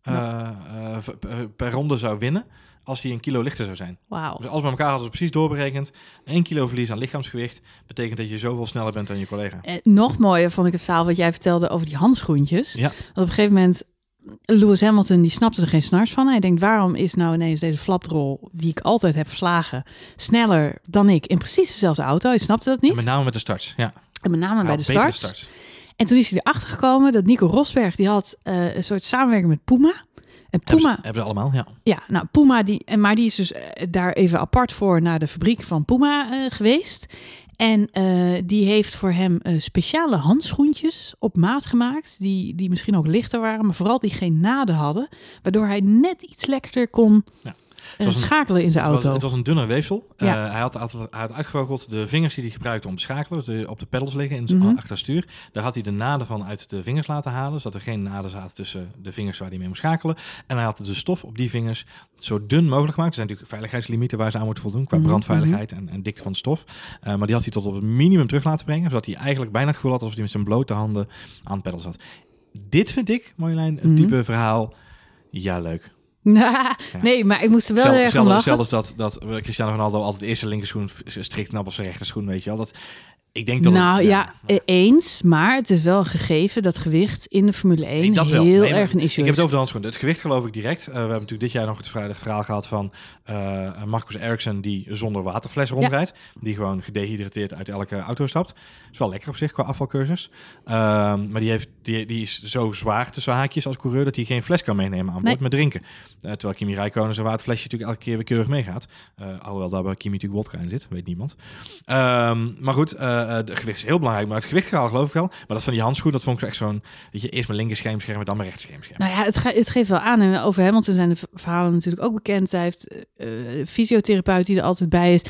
eh, eh, per ronde zou winnen als hij een kilo lichter zou zijn. Wauw. Dus alles bij elkaar hadden ze precies doorberekend. 1 kilo verlies aan lichaamsgewicht betekent dat je zoveel sneller bent dan je collega. Eh, nog mooier vond ik het verhaal wat jij vertelde over die handschoentjes. Ja. Want op een gegeven moment, Lewis Hamilton die snapte er geen snars van. Hij denkt, waarom is nou ineens deze flapdrol, die ik altijd heb verslagen, sneller dan ik in precies dezelfde auto? Hij snapte dat En niet. met name met de starts. Ja, En met name bij de had betere start. En toen is hij erachter gekomen dat Nico Rosberg, die had eh, een soort samenwerking met Puma. En Hebben ze, Puma, hebben ze allemaal, ja. ja, nou Puma, die, maar die is dus eh, daar even apart voor naar de fabriek van Puma eh, geweest. En eh, die heeft voor hem speciale handschoentjes op maat gemaakt. Die, die misschien ook lichter waren, maar vooral die geen naden hadden. Waardoor hij net iets lekkerder kon Ja. Eh, was een- schakelen in zijn Het was, auto. het was een dunner weefsel. Ja. Eh, hij, had, had, hij had uitgevogeld de vingers die hij gebruikte om te schakelen, de, op de pedals liggen in zijn Mhm. achterstuur. Daar had hij de naden van uit de vingers laten halen, zodat er geen naden zaten tussen de vingers waar hij mee moest schakelen. En hij had de stof op die vingers zo dun mogelijk gemaakt. Er zijn natuurlijk veiligheidslimieten waar ze aan moeten voldoen qua Mhm, brandveiligheid en, en dikte van de stof. Eh, maar die had hij tot op het minimum terug laten brengen, zodat hij eigenlijk bijna het gevoel had alsof hij met zijn blote handen aan het pedal zat. dit vind ik, Marjolein, een Mhm. type verhaal. Ja, leuk. <laughs> Nee, maar ik moest er wel Zel- erg zelfs, lachen. zelfs dat, dat Cristiano Ronaldo altijd de eerste linkerschoen strikt knap als zijn rechterschoen, weet je wel. Dat, ik denk dat het- nou ja, e- eens, maar het is wel een gegeven dat gewicht in de Formule 1 Nee, dat wel. heel Nee, erg een issue Ik heb is. het over de. Het gewicht geloof ik direct. Eh, we hebben natuurlijk dit jaar nog het vrijdag verhaal gehad van eh Marcus Ericsson die zonder waterfles rondrijdt. Die gewoon gedehydrateerd uit elke auto stapt. is wel lekker op zich qua afvalcursus. Ehm, maar die, heeft, die, die is zo zwaar tussen haakjes als coureur dat hij geen fles kan meenemen aan boord Nee. met drinken. Eh, terwijl Kimi Räikkönen zijn waterflesje natuurlijk elke keer weer keurig meegaat. Alhoewel daar bij Kimi natuurlijk wodka in zit, weet niemand. Ehm, maar goed, eh het gewicht is heel belangrijk. Maar het gewicht gehaald geloof ik wel. Maar dat van die handschoen, dat vond ik echt zo'n... Weet je, eerst mijn linker schermscherm, dan mijn rechter schermscherm. Nou ja, het, het geeft wel aan. En over Hamilton zijn de verhalen natuurlijk ook bekend. Hij heeft eh, fysiotherapeut die er altijd bij is.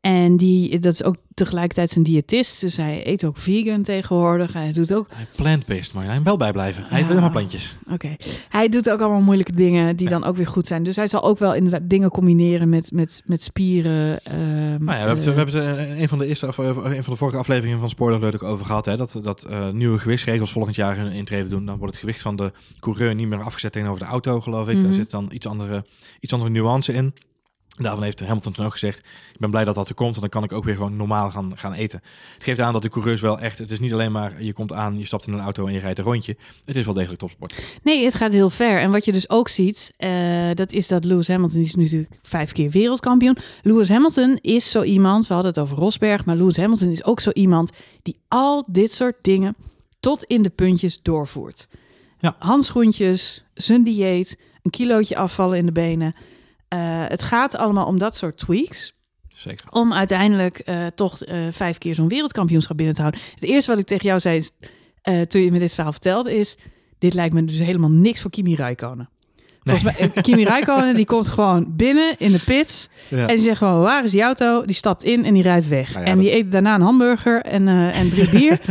En die, dat is ook tegelijkertijd zijn diëtist. Dus hij eet ook vegan tegenwoordig. Hij doet ook Hij plant-based, maar hij wel bijblijven. Hij Ja. eet alleen maar plantjes. Oké. Hij doet ook allemaal moeilijke dingen die dan ook weer goed zijn. Dus hij zal ook wel inderdaad dingen combineren met, met, met spieren. ehm, Nou ja, we hebben het, we eh, hebben het eh, in een van de eerste, of, eh, een van de vorige afleveringen van Spoiler ook over gehad. Hè, dat dat eh, nieuwe gewichtsregels volgend jaar hun intrede doen. Dan wordt het gewicht van de coureur niet meer afgezet tegenover de auto, geloof ik. Mhm. Daar zit dan iets andere, iets andere nuance in. Daarvan heeft Hamilton toen ook gezegd: Ik ben blij dat dat er komt, want dan kan ik ook weer gewoon normaal gaan, gaan eten. Het geeft aan dat de coureurs wel echt. Het is niet alleen maar je komt aan, je stapt in een auto en je rijdt een rondje. Het is wel degelijk topsport. Nee, het gaat heel ver. En wat je dus ook ziet, eh, dat is dat Lewis Hamilton die is natuurlijk vijf keer wereldkampioen. Lewis Hamilton is zo iemand, we hadden het over Rosberg, maar Lewis Hamilton is ook zo iemand die al dit soort dingen tot in de puntjes doorvoert. Ja. Handschoentjes, zijn dieet, een kilootje afvallen in de benen. Eh, het gaat allemaal om dat soort tweaks. Zeker. Om uiteindelijk eh, toch eh, vijf keer zo'n wereldkampioenschap binnen te houden. Het eerste wat ik tegen jou zei is, toen je me dit verhaal vertelde, is... Dit lijkt me dus helemaal niks voor Kimi Räikkönen. Volgens mij, Kimi Räikkönen die komt gewoon binnen in de pits. Ja. En die zegt gewoon, waar is die auto? Die stapt in en die rijdt weg. Nou ja, en die eet daarna een hamburger en, en drie bier. <laughs>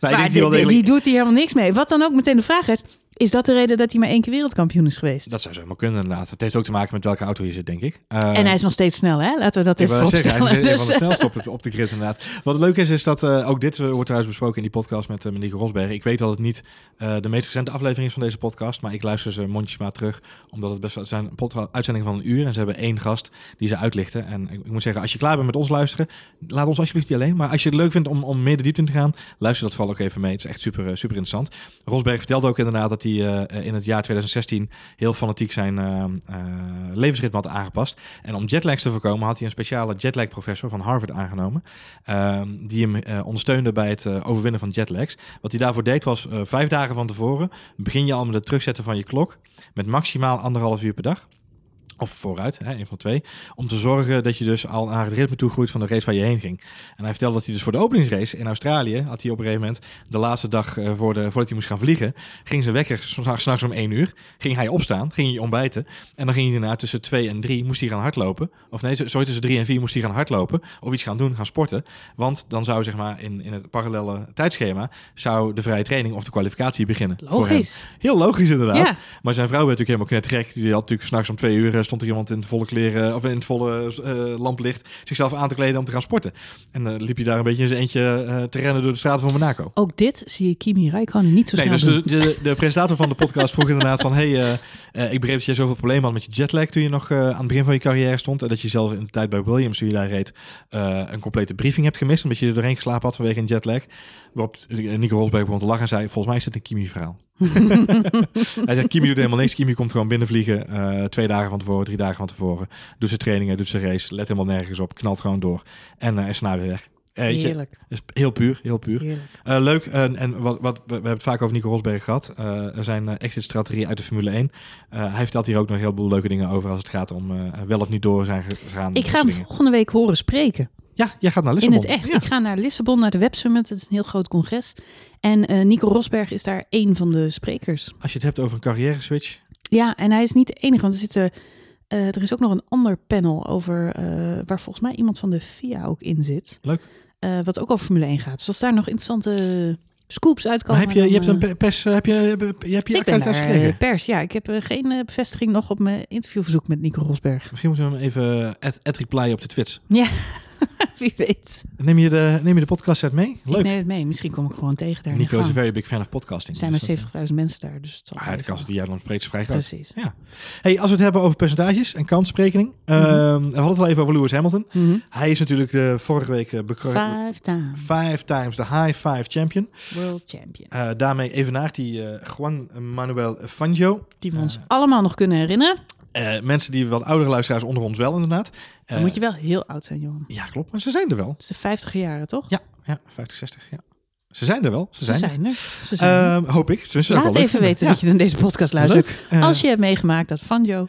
Nou, maar die, die die doet hier helemaal niks mee. Wat dan ook meteen de vraag is, is dat de reden dat hij maar één keer wereldkampioen is geweest? Dat zou zomaar kunnen inderdaad. Het heeft ook te maken met welke auto je zit, denk ik. Eh, en hij is nog steeds snel, hè? Laten we dat even zeggen, hij voorstellen. is een van Dus, de snelste op, de- op de grid inderdaad. Wat het leuke is, is dat eh, ook dit eh, wordt trouwens besproken in die podcast met, uh, Nico Rosberg. Ik weet dat het niet eh, de meest recente aflevering is van deze podcast, maar ik luister ze mondjesmaat terug, omdat het best wel zijn uitzendingen van een uur en ze hebben één gast die ze uitlichten. En ik, ik moet zeggen, als je klaar bent met ons luisteren, laat ons alsjeblieft niet alleen. Maar als je het leuk vindt om, om meer de diepte in te gaan, luister dat vooral ook even mee. Het is echt super, eh, super interessant. Rosberg vertelde ook inderdaad dat hij eh, in het jaar 2016 heel fanatiek zijn eh, eh, levensritme had aangepast. En om jetlags te voorkomen had hij een speciale jetlag professor van Harvard aangenomen. ehm, die hem eh, ondersteunde bij het eh, overwinnen van jetlags. Wat hij daarvoor deed was eh, vijf dagen van tevoren begin je al met het terugzetten van je klok. Met maximaal anderhalf uur per dag. Of vooruit, hè, een van twee. Om te zorgen dat je dus al naar het ritme toe groeit van de race waar je heen ging. En hij vertelde dat hij dus voor de openingsrace in Australië... had hij op een gegeven moment de laatste dag eh, voor de, voordat hij moest gaan vliegen... ging zijn wekker s'nachts om één uur. Ging hij opstaan, ging hij ontbijten. En dan ging hij daarna tussen twee en drie moest hij gaan hardlopen. Of nee, sorry, tussen drie en vier moest hij gaan hardlopen. Of iets gaan doen, gaan sporten. Want dan zou zeg maar in, in het parallele tijdschema... zou de vrije training of de kwalificatie beginnen. Logisch. Heel logisch inderdaad. Ja. Maar zijn vrouw werd natuurlijk helemaal knettergek. Die had natuurlijk s'nachts om twee uur eh, stond er iemand in het volle kleren of in het volle eh, lamplicht zichzelf aan te kleden om te gaan sporten. En dan liep je daar een beetje in zijn eentje eh, te rennen door de straten van Monaco. Ook dit zie je Kimi Räikkönen niet zo Nee, snel dus doen. de, de, de presentator van de podcast vroeg inderdaad van... hey, eh, eh, ik begreep dat jij zoveel problemen had met je jetlag toen je nog eh, aan het begin van je carrière stond. En dat je zelfs in de tijd bij Williams, toen je daar reed, eh, een complete briefing hebt gemist. Omdat je er doorheen geslapen had vanwege een jetlag. Waarop Nico Rosberg begon te lachen en zei, volgens mij is dit een Kimi-verhaal. <laughs> Hij zegt, Kimi doet helemaal niks. Kimi komt gewoon binnenvliegen. eh twee dagen van tevoren, drie dagen van tevoren. Doet zijn trainingen, doet zijn race. Let helemaal nergens op. Knalt gewoon door. En eh is daarna weer weg. Eh, weet je, Heerlijk. is heel puur, heel puur. Heerlijk. Eh, leuk. En, en wat, wat, we hebben het vaak over Nico Rosberg gehad. Eh, er zijn uh, exit-strategieën uit de Formule 1. Uh, hij vertelt hier ook nog heel veel leuke dingen over als het gaat om uh, wel of niet door zijn gegaan. Ik ga hem dingen. volgende week horen spreken. Ja, jij gaat naar Lissabon. In het echt. Ja. Ik ga naar Lissabon, naar de Web Summit. Het is een heel groot congres. En uh, Nico Rosberg is daar één van de sprekers. Als je het hebt over een carrière switch. Ja, en hij is niet de enige, want er zitten... Uh, er is ook nog een ander panel over uh, waar volgens mij iemand van de FIA ook in zit. Leuk. Uh, wat ook over Formule 1 gaat. Dus als daar nog interessante scoops uitkomen. Maar heb je, je hebt een pers, heb je, heb je, heb je ik ben daar, gekregen? pers, ja. Ik heb geen bevestiging nog op mijn interviewverzoek met Nico Rosberg. Misschien moeten we hem even ad, ad reply op de Twits. Ja. <laughs> Wie weet. Neem je de, neem je de podcast mee? Ik Leuk. neem het mee. Misschien kom ik gewoon tegen daar. Nico is een very big fan of podcasting. Er zijn maar dus dat, 70.000 mensen daar, dus het zal eh, ah, de kans die jij dan spreekt is vrij groot. Precies. Hey, als we het hebben over percentages en kansberekening. ehm, we hadden het al even over Lewis Hamilton. Mhm. Hij is natuurlijk de vorige week uh, Five times five times de high five champion. world champion. Uh, daarmee evenaart hij uh, Juan Manuel Fangio. Die we ons Eh. allemaal nog kunnen herinneren. Uh, mensen die wat oudere luisteraars onder ons wel inderdaad. Dan moet je wel heel oud zijn, Johan. Ja, klopt. Maar ze zijn er wel. Is de 50 jaren, toch? Ja, ja 50, 60. Ja. Ze zijn er wel. Ze zijn, Ze zijn er. Ze zijn uh, hoop ik. Ze Laat even weten dat je naar deze podcast luistert. Uh, Als je hebt meegemaakt dat Fangio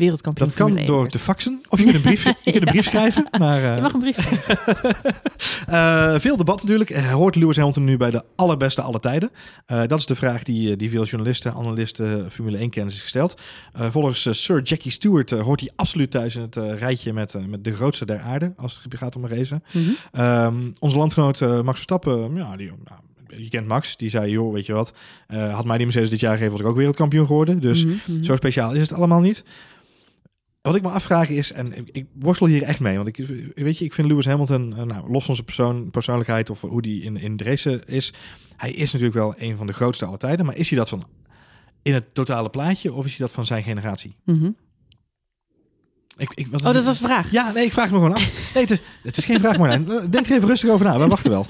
wereldkampioen Dat kan door te faxen. Of je kunt een brief, je kunt een brief <laughs> schrijven. Maar, uh, je mag een brief schrijven. uh, <laughs> veel debat natuurlijk. Hoort Lewis Hamilton nu bij de allerbeste alle tijden? Uh, dat is de vraag die, die veel journalisten, analisten, Formule 1-kenners is gesteld. Volgens Sir Jackie Stewart hoort hij absoluut thuis in het rijtje met, met de grootste der aarde. Als het gaat om een race. Mm -hmm. um, onze landgenoot Max Verstappen, ja, die... je kent Max, die zei, joh, weet je wat, uh, had mij die Mercedes dit jaar gegeven, was ik ook wereldkampioen geworden. Dus mm -hmm. zo speciaal is het allemaal niet. Wat ik me afvraag is, en ik, ik, worstel hier echt mee, want ik, weet je, ik vind Lewis Hamilton, uh, nou, los van zijn persoon, persoonlijkheid of hoe die in, in de race is, hij is natuurlijk wel een van de grootste aller tijden, maar is hij dat van in het totale plaatje of is hij dat van zijn generatie? Mm -hmm. Ik, ik, oh, dat was de vraag. Ja, nee, ik vraag me gewoon af. Nee, het is, het is geen vraag, Marlijn. <laughs> Denk er even rustig over na. We wachten wel.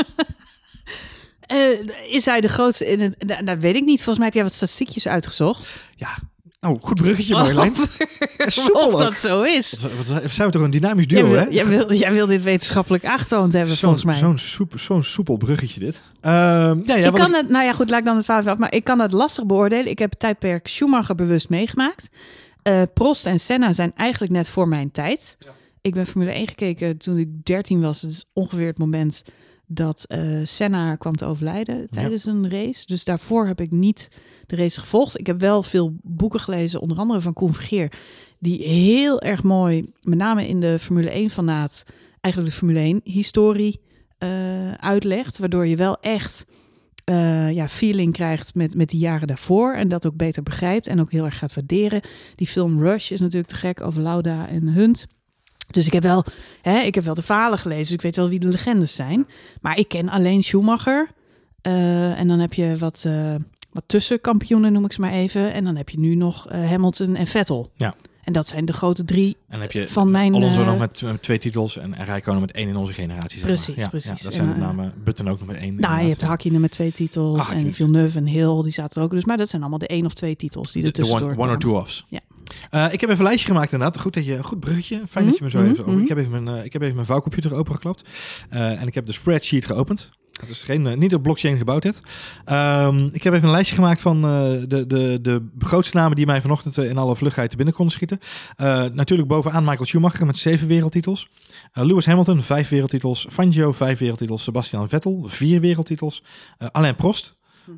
Uh, <laughs> is hij de grootste in het... Dat, dat weet ik niet. Volgens mij heb jij wat statistiekjes uitgezocht. Ja, nou, goed bruggetje, Marjolein. of dat zo is. Wat, wat, zijn we toch een dynamisch duo, jij wil, hè? Jij wil, jij wil dit wetenschappelijk aangetoond hebben, zo, volgens mij. Zo'n soep, zo soepel bruggetje, dit. Uh, ja, ja, ik kan ik... het, nou ja, goed, laat ik dan het verhaal af. Maar ik kan het lastig beoordelen. Ik heb het tijdperk Schumacher bewust meegemaakt. Uh, Prost en Senna zijn eigenlijk net voor mijn tijd. Ja. Ik ben Formule 1 gekeken toen ik 13 was. Dat is ongeveer het moment dat uh, Senna kwam te overlijden tijdens ja. een race. Dus daarvoor heb ik niet de race gevolgd. Ik heb wel veel boeken gelezen, onder andere van Koen Vergeer, die heel erg mooi, met name in de Formule 1 fanaat, eigenlijk de Formule 1 historie uh, uitlegt, waardoor je wel echt uh, ja, feeling krijgt met, met die jaren daarvoor en dat ook beter begrijpt en ook heel erg gaat waarderen. Die film Rush is natuurlijk te gek over Lauda en Hunt. Dus ik heb wel, hè, ik heb wel de verhalen gelezen, dus ik weet wel wie de legendes zijn. Maar ik ken alleen Schumacher. Uh, en dan heb je wat, uh, wat tussenkampioenen, noem ik ze maar even. En dan heb je nu nog uh, Hamilton en Vettel. Ja. En dat zijn de grote drie en heb je van mijn... Alonso nog met, met, twee titels en, en Rijkonen met één in onze generatie. Zeg precies, maar. ja, precies. Ja, dat zijn met name Button ook nog met één. Nou, je hebt Hakkinen met twee titels Ach, en Villeneuve en Hill, die zaten er ook. Dus, maar dat zijn allemaal de één of twee titels die er tussendoor one, one or two offs. Ja. Uh, ik heb even een lijstje gemaakt inderdaad. Goed dat je, goed bruggetje. Fijn dat je me zo even... Mm -hmm. ik, heb even mijn, uh, ik heb even mijn vouwcomputer opengeklapt. Uh, en ik heb de spreadsheet geopend. Dat is geen, niet op blockchain gebouwd het. Um, ik heb even een lijstje gemaakt van uh, de, de, de grootste namen die mij vanochtend in alle vlugheid te binnen konden schieten. Uh, natuurlijk bovenaan Michael Schumacher met zeven wereldtitels. Lewis Hamilton, vijf wereldtitels. Fangio, vijf wereldtitels. Sebastian Vettel, vier wereldtitels. Alain Prost,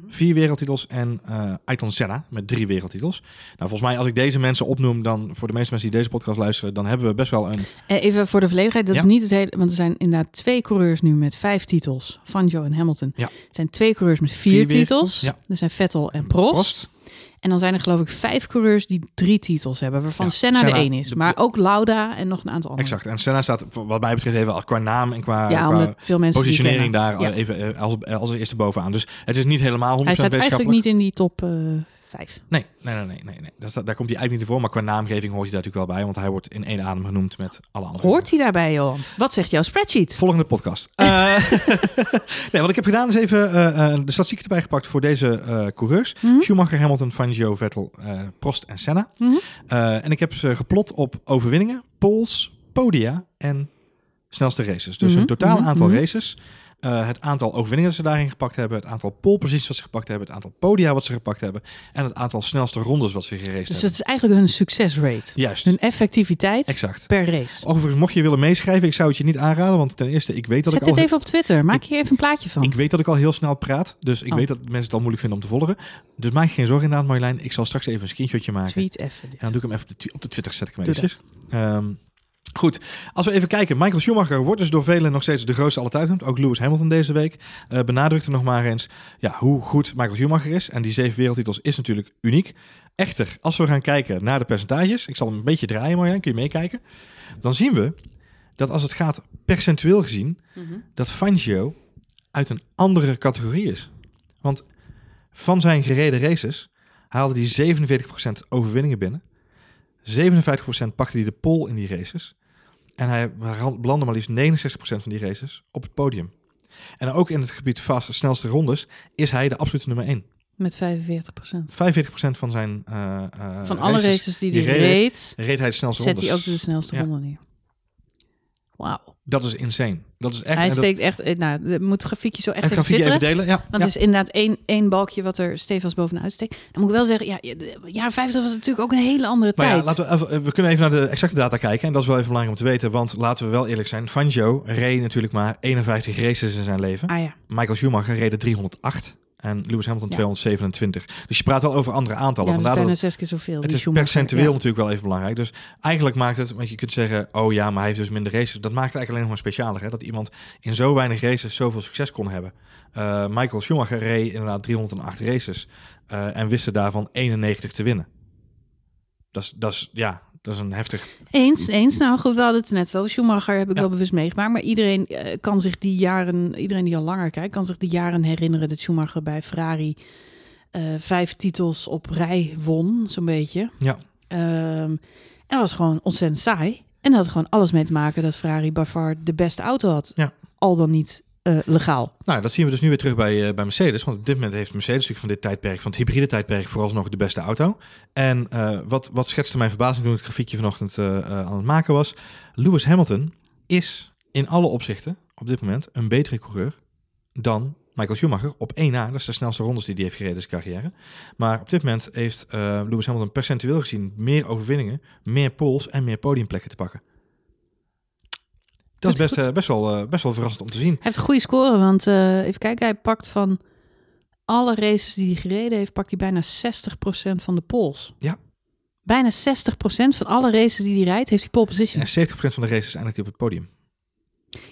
Vier wereldtitels en uh, Ayrton Senna met drie wereldtitels. Nou, volgens mij als ik deze mensen opnoem, dan voor de meeste mensen die deze podcast luisteren, dan hebben we best wel een... Uh, even voor de volledigheid, dat ja? is niet het hele... Want er zijn inderdaad twee coureurs nu met vijf titels. Fangio en Hamilton. Ja. Er zijn twee coureurs met vier, vier titels. Ja. Er zijn Vettel en Prost. Prost. En dan zijn er geloof ik vijf coureurs die drie titels hebben, waarvan ja, Senna, Senna, de één is. De, maar ook Lauda en nog een aantal anderen. Exact. En Senna staat wat mij betreft even qua naam en qua, ja, qua veel mensen positionering daar ja. even als, als eerste bovenaan. Dus het is niet helemaal 100% Hij staat eigenlijk niet in die top uh, vijf. Nee, nee, nee, nee. nee. Dat, daar komt hij eigenlijk niet voor. Maar qua naamgeving hoort hij daar natuurlijk wel bij. Want hij wordt in één adem genoemd met alle anderen. Hoort hij daarbij, Johan? Wat zegt jouw spreadsheet? Volgende podcast. Uh, <laughs> <laughs> nee, wat ik heb gedaan is even uh, de statistieken erbij gepakt voor deze uh, coureurs. Mm -hmm. Schumacher, Hamilton, Fangio, Vettel, Prost en Senna. Mm -hmm. en ik heb ze geplot op overwinningen, poles, podia en snelste races. Dus Mhm, mm -hmm. een totaal aantal races. Uh, het aantal overwinningen dat ze daarin gepakt hebben, het aantal pole posities wat ze gepakt hebben, het aantal podia wat ze gepakt hebben en het aantal snelste rondes wat ze geraced dus hebben. Dus het is eigenlijk hun succesrate. Juist. Hun effectiviteit exact. per race. Overigens, mocht je willen meeschrijven, ik zou het je niet aanraden, want ten eerste, ik weet dat Zet ik al... dit even op Twitter, maak hier even een plaatje van. Ik weet dat ik al heel snel praat, dus ik Oh. weet dat mensen het al moeilijk vinden om te volgen. Dus maak je geen zorgen inderdaad Marjolein, ik zal straks even een screenshotje maken. Tweet even dit. En dan doe ik hem even op de, op de Twitter, zet ik hem Goed, als we even kijken. Michael Schumacher wordt dus door velen nog steeds de grootste aller tijden genoemd. Ook Lewis Hamilton deze week uh, benadrukte nog maar eens ja, hoe goed Michael Schumacher is. En die zeven wereldtitels is natuurlijk uniek. Echter, als we gaan kijken naar de percentages. Ik zal hem een beetje draaien, Marjan. Kun je meekijken? Dan zien we dat als het gaat percentueel gezien, Mhm. dat Fangio uit een andere categorie is. Want van zijn gereden races haalde hij 47% overwinningen binnen. 57% pakte hij de pole in die races. En hij belandde maar liefst 69% van die races op het podium. En ook in het gebied vast snelste rondes is hij de absolute nummer 1. Met 45 procent. 45% van zijn eh, eh, Van alle races die, die hij reed, reed hij de snelste zet rondes. hij ook de snelste Ja. ronde neer. Wauw. Dat is insane. Dat is echt... Hij dat- steekt echt... eh, Nou, de- moet het grafiekje zo echt en even grafiek even delen, ja. Want ja. het is inderdaad één, één balkje wat er stevast bovenuit steekt. Dan moet ik wel zeggen, ja, jaren 50 was natuurlijk ook een hele andere Maar ja, tijd. laten we, even- we kunnen even naar de exacte data kijken. En dat is wel even belangrijk om te weten. Want laten we wel eerlijk zijn. Fangio reed natuurlijk maar 51 races in zijn leven. Ah ja, Michael Schumacher reed er 308. En Lewis Hamilton Ja. 227. Dus je praat wel over andere aantallen. ja dat is Vandaar dat zes keer zoveel. het is Schumacher, percentueel ja. natuurlijk wel even belangrijk. Dus eigenlijk maakt het, want je kunt zeggen, oh ja, maar hij heeft dus minder races. Dat maakt het eigenlijk alleen nog maar specialer. Hè? Dat iemand in zo weinig races zoveel succes kon hebben. Eh, Michael Schumacher reed inderdaad 308 races. eh, en wist er daarvan 91 te winnen. Dat is, dat is, ja, dat is een heftig Eens, eens. Nou goed, we hadden het net wel. Schumacher heb ik Ja. wel bewust meegemaakt. Maar iedereen eh, kan zich die jaren, iedereen die al langer kijkt, kan zich die jaren herinneren dat Schumacher bij Ferrari eh, vijf titels op rij won, zo'n beetje. Ja. Ehm, en dat was gewoon ontzettend saai. En dat had gewoon alles mee te maken dat Ferrari by far de beste auto had. Ja. Al dan niet eh, legaal. Nou, dat zien we dus nu weer terug bij, eh, bij Mercedes. Want op dit moment heeft Mercedes natuurlijk van dit tijdperk, van het hybride tijdperk, vooralsnog de beste auto. En eh, wat, wat schetste mijn verbazing toen het grafiekje vanochtend aan het maken was. Lewis Hamilton is in alle opzichten op dit moment een betere coureur dan Michael Schumacher op 1 na. Dat is de snelste rondes die hij heeft gereden in zijn carrière. Maar op dit moment heeft Lewis Hamilton percentueel gezien meer overwinningen, meer poles en meer podiumplekken te pakken. Dat is best, eh, best, wel, eh, best wel verrassend om te zien. Hij heeft een goede score, want eh, even kijken, hij pakt van alle races die hij gereden heeft, pakt hij bijna 60% van de poles. Ja. Bijna 60% van alle races die hij rijdt, heeft hij pole position. En 70% van de races eindigt hij op het podium.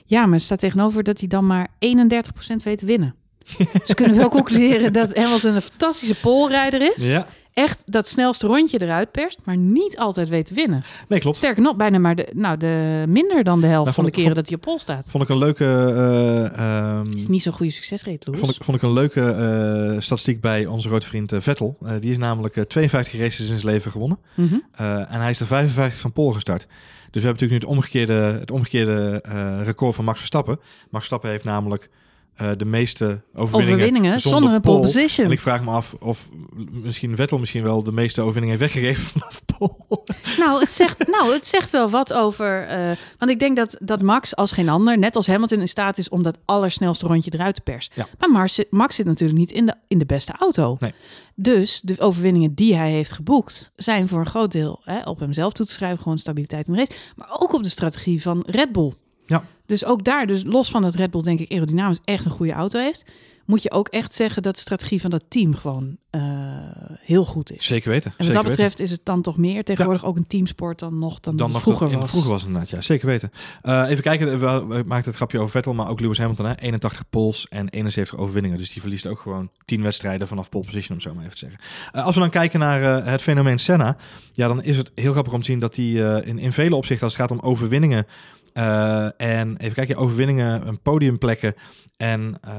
Ja, maar er staat tegenover dat hij dan maar 31% weet te winnen. <laughs> dus we kunnen wel concluderen dat Hamilton een fantastische polerijder is. Ja, Echt dat snelste rondje eruit perst, maar niet altijd weet te winnen. nee, klopt. Sterker nog, bijna maar de, nou, de, minder dan de helft Nou, van de ik- keren dat hij op pol staat. Vond ik een leuke, eh, ehm, Is niet zo'n goede succesrate, Louis. vond ik, vond ik een leuke eh, statistiek bij onze grote vriend eh, Vettel. Eh, die is namelijk eh, 52 races in zijn leven gewonnen. Mhm. Eh, en hij is er 55 van Pol gestart. Dus we hebben natuurlijk nu het omgekeerde, het omgekeerde eh, record van Max Verstappen. Max Verstappen heeft namelijk eh, de meeste overwinningen, Overwinningen zonder een pole pole. position. En ik vraag me af of misschien Vettel misschien wel de meeste overwinningen heeft weggegeven vanaf Pol. Nou, het zegt, nou, het zegt wel wat over. eh, want ik denk dat, dat Max als geen ander, net als Hamilton, in staat is om dat allersnelste rondje eruit te persen. Ja. Maar Max, zit- Max zit natuurlijk niet in de, in de beste auto. Nee. Dus de overwinningen die hij heeft geboekt, zijn voor een groot deel hè, op hemzelf toe te schrijven. Gewoon stabiliteit in de race. Maar ook op de strategie van Red Bull. Ja. Dus ook daar, dus los van dat Red Bull, denk ik, aerodynamisch echt een goede auto heeft. Moet je ook echt zeggen dat de strategie van dat team gewoon eh, heel goed is. Zeker weten. En wat zeker dat betreft is het dan toch meer tegenwoordig ook een teamsport dan nog dan, dan het nog vroeger dat in- was. Vroeger was inderdaad, ja, zeker weten. Eh, even kijken, we, we maakten het grapje over Vettel, maar ook Lewis Hamilton, hè? 81 poles en 71 overwinningen. Dus die verliest ook gewoon 10 wedstrijden vanaf pole position, om zo maar even te zeggen. Eh, als we dan kijken naar het fenomeen Senna, ja, dan is het heel grappig om te zien dat hij in, in vele opzichten, als het gaat om overwinningen, eh, en even kijken, overwinningen, en podiumplekken en eh,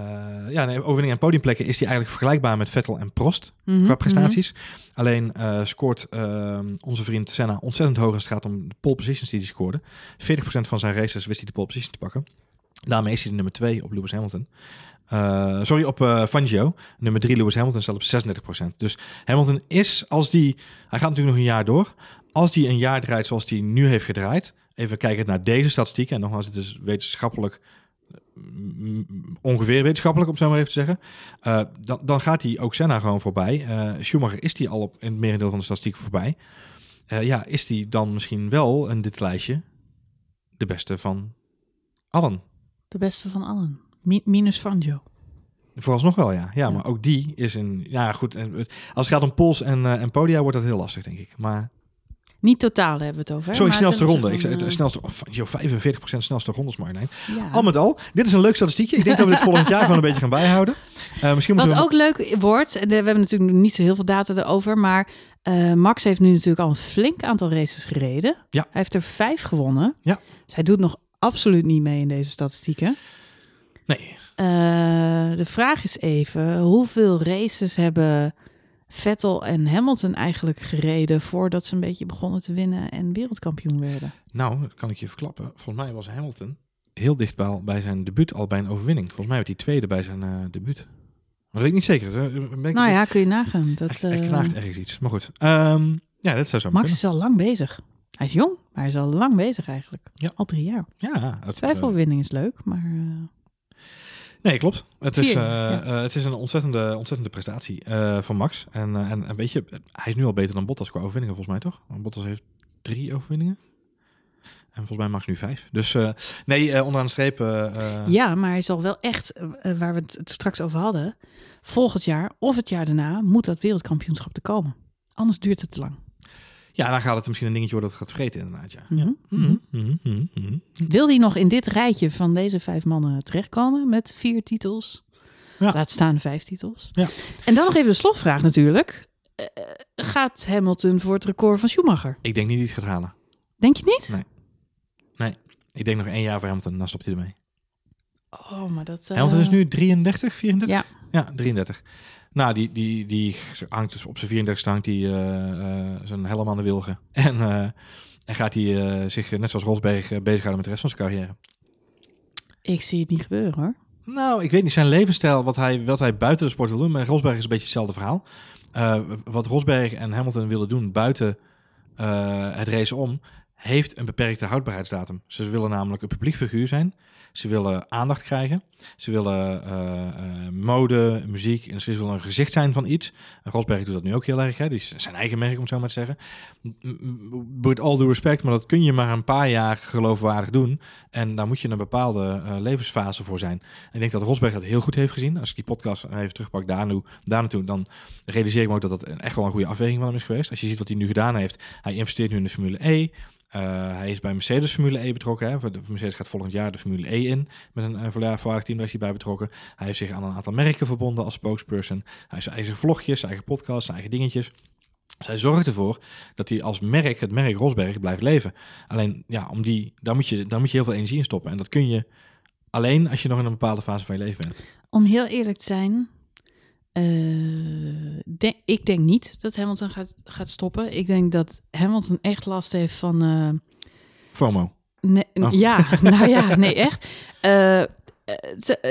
ja, nee, overwinningen en podiumplekken is hij eigenlijk vergelijkbaar met Vettel en Prost Mhm, qua prestaties. Alleen eh, scoort eh, onze vriend Senna ontzettend hoog als het gaat om de pole positions die hij scoorde. 40% van zijn races wist hij de pole position te pakken. Daarmee is hij de nummer 2 op Lewis Hamilton. Sorry, op Fangio. Nummer 3 Lewis Hamilton staat op 36%. Dus Hamilton is, als die... Hij gaat natuurlijk nog een jaar door. Als hij een jaar draait zoals hij nu heeft gedraaid... Even kijken naar deze statistieken. En nogmaals, het is wetenschappelijk... Ongeveer wetenschappelijk, om het zo maar even te zeggen. Eh, dan, dan gaat hij ook Senna gewoon voorbij. Eh, Schumacher is die al op in het merendeel van de statistiek voorbij. Eh, ja, is die dan misschien wel in dit lijstje de beste van allen? De beste van allen. Mi- minus Fangio. Vooralsnog wel, ja. ja. Ja. maar ook die is een... Ja, goed. en Als het gaat om pols en, en podia, wordt dat heel lastig, denk ik. Maar... Niet totaal hebben we het over. Sorry, Maar snelste ronde. Ik zei, het snelste, oh, joh, 45% snelste rondes, Marjolein. eh, ja. Al met al, dit is een leuk statistiekje. Ik denk dat we dit volgend <laughs> jaar gewoon een beetje gaan bijhouden. Eh, misschien Wat we... ook leuk wordt, en we hebben natuurlijk niet zo heel veel data erover, maar eh, Max heeft nu natuurlijk al een flink aantal races gereden. Ja. Hij heeft er vijf gewonnen. Ja. Dus hij doet nog absoluut niet mee in deze statistieken. Nee. Uh, de vraag is even, hoeveel races hebben Vettel en Hamilton eigenlijk gereden voordat ze een beetje begonnen te winnen en wereldkampioen werden? Nou, dat kan ik je verklappen. Volgens mij was Hamilton heel dichtbij bij zijn debuut al bij een overwinning. Volgens mij werd hij tweede bij zijn uh, debuut. Maar dat weet ik niet zeker. Ben nou ja, kun je nagaan. Dat, hij, hij knaagt ergens iets. Maar goed. Um, ja, dat zou zo Max is al lang bezig. Hij is jong, maar hij is al lang bezig eigenlijk. Ja. Al drie jaar. Ja. Twijfelwinning is leuk, maar... Uh... Nee, klopt. Het is, uh, het is een ontzettende, ontzettende prestatie uh, van Max. En, en, en weet je, hij is nu al beter dan Bottas qua overwinningen volgens mij, toch? Want Bottas heeft drie overwinningen. En volgens mij Max nu vijf. Dus nee, onderaan de streep... ja, maar hij zal wel echt, waar we het straks over hadden... volgend jaar of het jaar daarna moet dat wereldkampioenschap te komen. Anders duurt het te lang. Ja, dan gaat het misschien een dingetje worden dat het gaat vreten inderdaad, ja. Mm -hmm. Wil hij nog in dit rijtje van deze vijf mannen terechtkomen met vier titels? Ja. Laat staan vijf titels. Ja. En dan nog even de slotvraag natuurlijk. Uh, gaat Hamilton voor het record van Schumacher? Ik denk niet dat hij het gaat halen. Denk je niet? Nee. Nee. Ik denk nog één jaar voor Hamilton, dan stopt hij ermee. Oh, maar dat... Uh... Hamilton is nu 33, 34? Ja. Ja, 33. Nou, die, die, die hangt dus op zijn 34 hangt hij uh, zijn helm aan de wilgen. <laughs> En, uh, en gaat hij zich, net zoals Rosberg, bezighouden met de rest van zijn carrière. Ik zie het niet gebeuren hoor. Nou, ik weet niet zijn levensstijl, wat hij, wat hij buiten de sport wil doen. Maar Rosberg is een beetje hetzelfde verhaal. wat Rosberg en Hamilton willen doen buiten het race om, heeft een beperkte houdbaarheidsdatum. Ze willen namelijk een publiek figuur zijn. Ze willen aandacht krijgen. Ze willen uh, uh, mode, muziek. En ze willen een gezicht zijn van iets. Rosberg doet dat nu ook heel erg. Hè? Die is zijn eigen merk, om zo maar te zeggen. With all due respect, maar dat kun je maar een paar jaar geloofwaardig doen. En daar moet je een bepaalde uh, levensfase voor zijn. En ik denk dat Rosberg dat heel goed heeft gezien. Als ik die podcast even terugpak daar, daar naartoe, dan realiseer ik me ook dat dat echt wel een goede afweging van hem is geweest. Als je ziet wat hij nu gedaan heeft. Hij investeert nu in de Formule E. Uh, hij is bij Mercedes Formule E betrokken. Hè. Mercedes gaat volgend jaar de Formule E in. Met een, een volledig team, daar is hij bij betrokken. Hij heeft zich aan een aantal merken verbonden als spokesperson. Hij heeft zijn eigen vlogjes, zijn eigen podcast, zijn eigen dingetjes. Zij zorgt ervoor dat hij als merk, het merk Rosberg, blijft leven. Alleen, ja, om die, daar, moet je, daar moet je heel veel energie in stoppen. En dat kun je alleen als je nog in een bepaalde fase van je leven bent. Om heel eerlijk te zijn, uh, ik denk niet dat Hamilton gaat, gaat stoppen. Ik denk dat Hamilton echt last heeft van. Uh, FOMO. Nee, oh. Ja, <laughs> nou ja, nee, echt. Uh,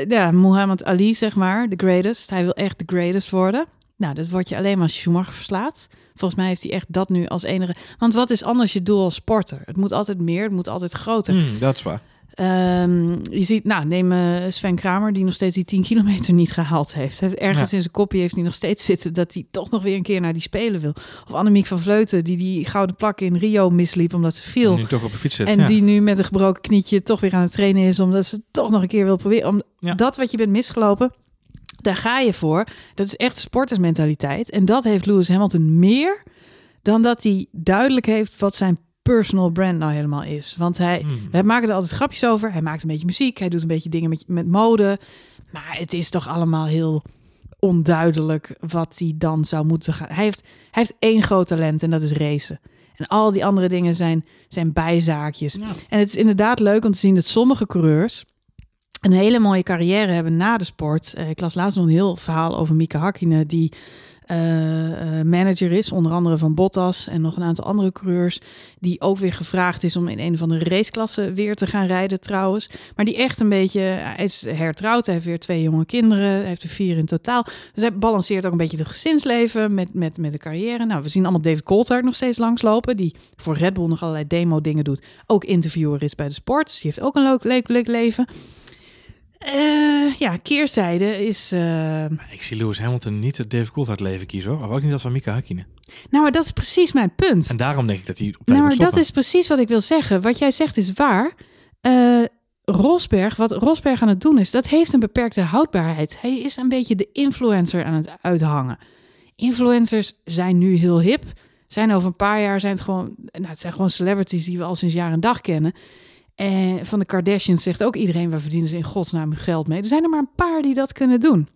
ja, Muhammad Ali, zeg maar, de greatest. Hij wil echt de greatest worden. Nou, dat wordt je alleen maar als Schumacher verslaat. Volgens mij heeft hij echt dat nu als enige. Want wat is anders je doel als sporter? Het moet altijd meer, het moet altijd groter. Mm, dat is waar. Um, je ziet, nou, neem uh, Sven Kramer, die nog steeds die 10 kilometer niet gehaald heeft. Ergens in zijn kopje heeft hij nog steeds zitten dat hij toch nog weer een keer naar die Spelen wil. Of Annemiek van Vleuten, die die gouden plak in Rio misliep omdat ze viel. En nu toch op de fiets zit, En die nu met een gebroken knietje toch weer aan het trainen is, omdat ze toch nog een keer wil proberen. Om dat wat je bent misgelopen, daar ga je voor. Dat is echt sportersmentaliteit. En dat heeft Lewis Hamilton meer dan dat hij duidelijk heeft wat zijn personal brand nou helemaal is. Want hij, we maken er altijd grapjes over. Hij maakt een beetje muziek, hij doet een beetje dingen met, met mode. Maar het is toch allemaal heel onduidelijk wat hij dan zou moeten gaan. Hij heeft, hij heeft één groot talent en dat is racen. En al die andere dingen zijn, zijn bijzaakjes. En het is inderdaad leuk om te zien dat sommige coureurs een hele mooie carrière hebben na de sport. Uh, ik las laatst nog een heel verhaal over Mika Hakkinen, die uh, manager is, onder andere van Bottas en nog een aantal andere coureurs, die ook weer gevraagd is om in een van de raceklassen weer te gaan rijden trouwens. Maar die echt een beetje, hij is hertrouwd, hij heeft weer twee jonge kinderen, hij heeft er vier in totaal. Dus hij balanceert ook een beetje het gezinsleven met, met, met de carrière. Nou, we zien allemaal David Coulthard nog steeds langslopen, die voor Red Bull nog allerlei demo dingen dout, ook interviewer is bij de sport, dus die heeft ook een leuk, leuk, leuk leven. Uh, ja, keerzijde is... Uh... Ik zie Lewis Hamilton niet het Dave Coulthard leven kiezen hoor. Of ook niet dat van Mika Hakkinen. Nou, maar dat is precies mijn punt. En daarom denk ik dat hij op tijd Nou, maar dat is precies wat ik wil zeggen. Wat jij zegt is waar. Uh, Rosberg, wat Rosberg aan het doen is, dat heeft een beperkte houdbaarheid. Hij is een beetje de influencer aan het uithangen. Influencers zijn nu heel hip. Zijn over een paar jaar zijn het gewoon, nou, het zijn gewoon celebrities die we al sinds jaar en dag kennen. En van de Kardashians zegt ook iedereen, waar verdienen ze in godsnaam hun geld mee? Er zijn er maar een paar die dat kunnen doen.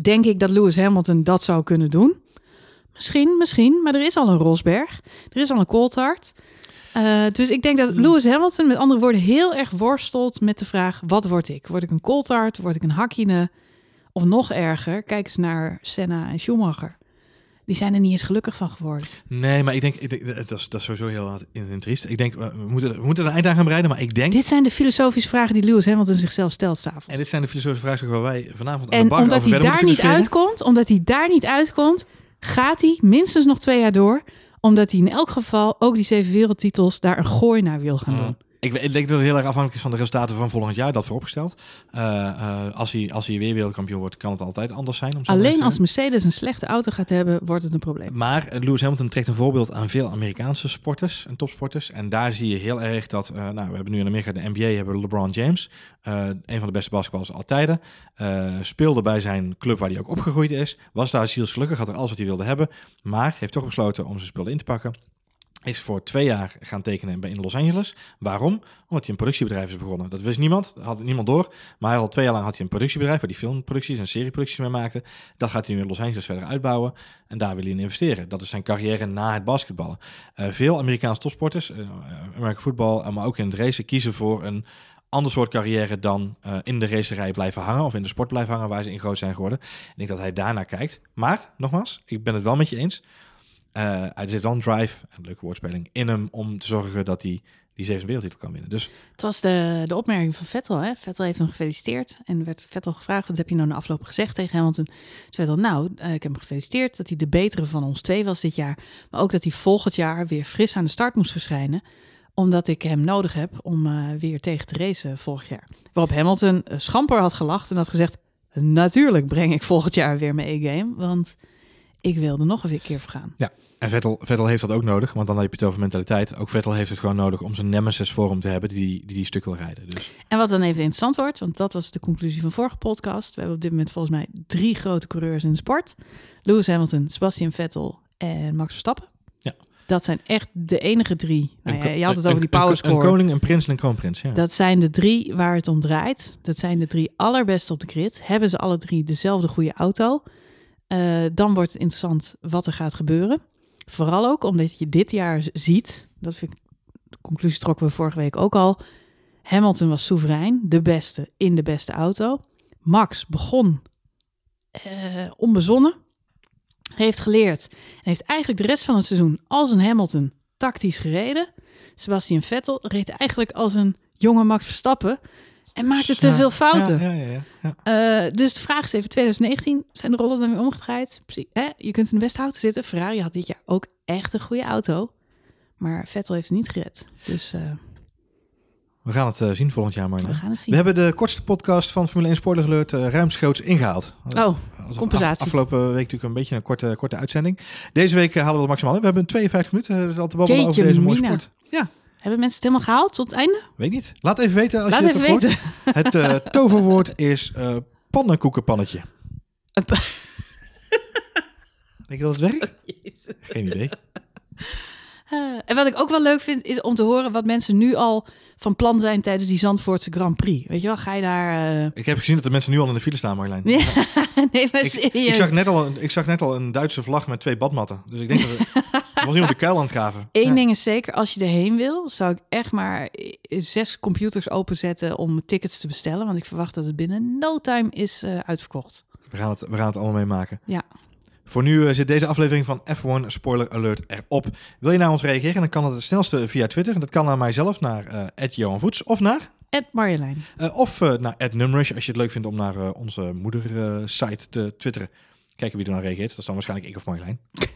Denk ik dat Lewis Hamilton dat zou kunnen doen? Misschien, misschien, maar er is al een Rosberg. Er is al een Coulthard. Eh, dus ik denk dat Hmm. Lewis Hamilton, met andere woorden, heel erg worstelt met de vraag: wat word ik? Word ik een Coulthard? Word ik een Hakkinen? Of nog erger, kijk eens naar Senna en Schumacher. Die zijn er niet eens gelukkig van geworden. Nee, maar ik denk, ik denk dat, is, dat is sowieso heel triest. Ik denk, we moeten, we moeten er een eind aan gaan bereiden, maar ik denk... Dit zijn de filosofische vragen die Lewis Hamilton zichzelf stelt s'avonds. En dit zijn de filosofische vraagstukken waar wij vanavond aan de bar omdat hij daar niet uitkomt, omdat hij daar niet uitkomt, gaat hij minstens nog twee jaar door. Omdat hij in elk geval ook die zeven wereldtitels daar een gooi naar wil gaan doen. Ik, ik denk dat het heel erg afhankelijk is van de resultaten van volgend jaar, dat vooropgesteld. Eh, eh, als, hij, als hij weer wereldkampioen wordt, kan het altijd anders zijn. Om zo Alleen als. Mercedes een slechte auto gaat hebben, wordt het een probleem. Maar eh, Lewis Hamilton trekt een voorbeeld aan veel Amerikaanse sporters en topsporters. En daar zie je heel erg dat, nou, we hebben nu in Amerika de NBA, hebben LeBron James. een van de beste basketballers aller tijden. Speelde bij zijn club waar hij ook opgegroeid is. Was daar zielsgelukkig, had er alles wat hij wilde hebben. Maar heeft toch besloten om zijn spullen in te pakken. Is voor twee jaar gaan tekenen in Los Angeles. Waarom? Omdat hij een productiebedrijf is begonnen. Dat wist niemand, had niemand door. Maar had twee jaar lang had hij een productiebedrijf waar hij filmproducties en serieproducties mee maakte. Dat gaat hij nu in Los Angeles verder uitbouwen. En daar wil hij in investeren. Dat is zijn carrière na het basketballen. Eh, veel Amerikaanse topsporters, uh, American voetbal, eh, maar ook in het racen, kiezen voor een ander soort carrière dan eh, in de racerij blijven hangen of in de sport blijven hangen waar ze in groot zijn geworden. Ik denk dat hij daarnaar kijkt. Maar, nogmaals, ik ben het wel met je eens. Eh er zit wel een drive, een leuke woordspeling, in hem om te zorgen dat hij die zevende wereldtitel kan winnen. Dus Het was de, de opmerking van Vettel. Hè? Vettel heeft hem gefeliciteerd. En werd Vettel gevraagd, wat heb je nou na afloop gezegd tegen Hamilton? Toen Vettel, nou, eh, ik heb hem gefeliciteerd dat hij de betere van ons twee was dit jaar. Maar ook dat hij volgend jaar weer fris aan de start moest verschijnen. Omdat ik hem nodig heb om eh, weer tegen te racen volgend jaar. Waarop Hamilton schamper had gelacht en had gezegd... Natuurlijk breng ik volgend jaar weer mijn E-game, want ik wilde nog een keer vergaan. En Vettel, Vettel heeft dat ook nodig, want dan heb je het over mentaliteit. Ook Vettel heeft het gewoon nodig om zijn nemesis voor hem te hebben die die, die stuk wil rijden. Dus En wat dan even interessant wordt, want dat was de conclusie van vorige podcast. We hebben op dit moment volgens mij drie grote coureurs in de sport. Lewis Hamilton, Sebastian Vettel en Max Verstappen. Ja. Dat zijn echt de enige drie. Nou ja, je had het over die een- power Een, koning, een prins en een kroonprins. Ja. Dat zijn de drie waar het om draait. Dat zijn de drie allerbeste op de grid. Hebben ze alle drie dezelfde goede auto? Eh, dan wordt het interessant wat er gaat gebeuren. Vooral ook omdat je dit jaar ziet, dat vind ik, de conclusie trokken we vorige week ook al. Hamilton was soeverein, de beste in de beste auto. Max begon eh, onbezonnen, heeft geleerd en heeft eigenlijk de rest van het seizoen als een Hamilton tactisch gereden. Sebastian Vettel reed eigenlijk als een jonge Max Verstappen en maakte te Ja, veel fouten. Ja, ja, ja. Eh, dus de vraag is even, 2019, zijn de rollen dan weer omgedraaid? Precies, hè? Je kunt in de beste auto zitten. Ferrari had dit jaar ook echt een goede auto. Maar Vettel heeft het niet gered. Dus eh, We gaan het eh, zien volgend jaar, maar. we gaan het We zien. hebben de kortste podcast van Formule 1 Spoiler Alert uh, ruimschoots ingehaald. Oh, compensatie. af- afgelopen week natuurlijk een beetje een korte, korte uitzending. Deze week eh, halen we het maximaal in. We hebben 52 minuten. eh, dus al te babbelen over deze mooie mina. sport. Ja, hebben mensen het helemaal gehaald tot het einde? weet niet. Laat even weten als Laat je het even weten. Het eh, <laughs> toverwoord is eh pannenkoekenpannetje. Denk je dat het werkt? Jezus. Geen idee. Eh, en wat ik ook wel leuk vind, is om te horen wat mensen nu al van plan zijn tijdens die Zandvoortse Grand Prix. Weet je wel, ga je daar... Ik heb gezien dat de mensen nu al in de file staan, Marjolein. Ja, <laughs> nee, maar Ik, serieus. ik, zag net al een, ik zag net al een Duitse vlag met twee badmatten. Dus ik denk dat was iemand de kuil aan het graven. Eén Ja. ding is zeker, als je erheen wil, zou ik echt maar zes computers openzetten om tickets te bestellen. Want ik verwacht dat het binnen no time is eh, uitverkocht. We gaan het, we gaan het allemaal meemaken. Ja. Voor nu eh, zit deze aflevering van F1 Spoiler Alert erop. Wil je naar ons reageren? Dan kan het het snelste via Twitter. En dat kan naar mijzelf, naar eh Johan Voets. Of naar, Ed Marjolein. eh, of, eh, naar Numrush, als je het leuk vindt om naar eh, onze moedersite te twitteren. Kijken wie er dan reageert. Dat is dan waarschijnlijk ik of Marjolein. <laughs>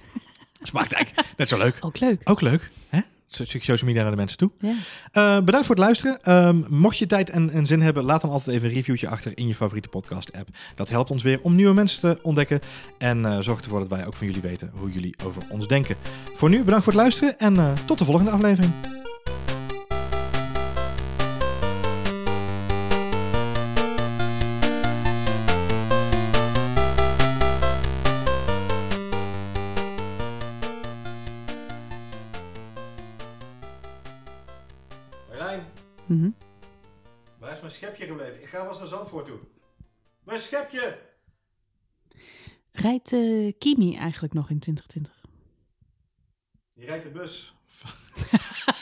Smaakt eigenlijk net zo leuk. Ook leuk. Ook leuk, hè? Stukje social media naar de mensen toe. Ja. Eh, bedankt voor het luisteren. Ehm, mocht je tijd en, en zin hebben, laat dan altijd even een reviewtje achter in je favoriete podcast-app. Dat helpt ons weer om nieuwe mensen te ontdekken. En eh, zorgt ervoor dat wij ook van jullie weten hoe jullie over ons denken. Voor nu bedankt voor het luisteren en eh, tot de volgende aflevering. Mhm. waar is mijn schepje gebleven? Ik ga vast naar Zandvoort toe. Mijn schepje! Rijdt eh, Kimi eigenlijk nog in 2020? Die rijdt de bus. <laughs>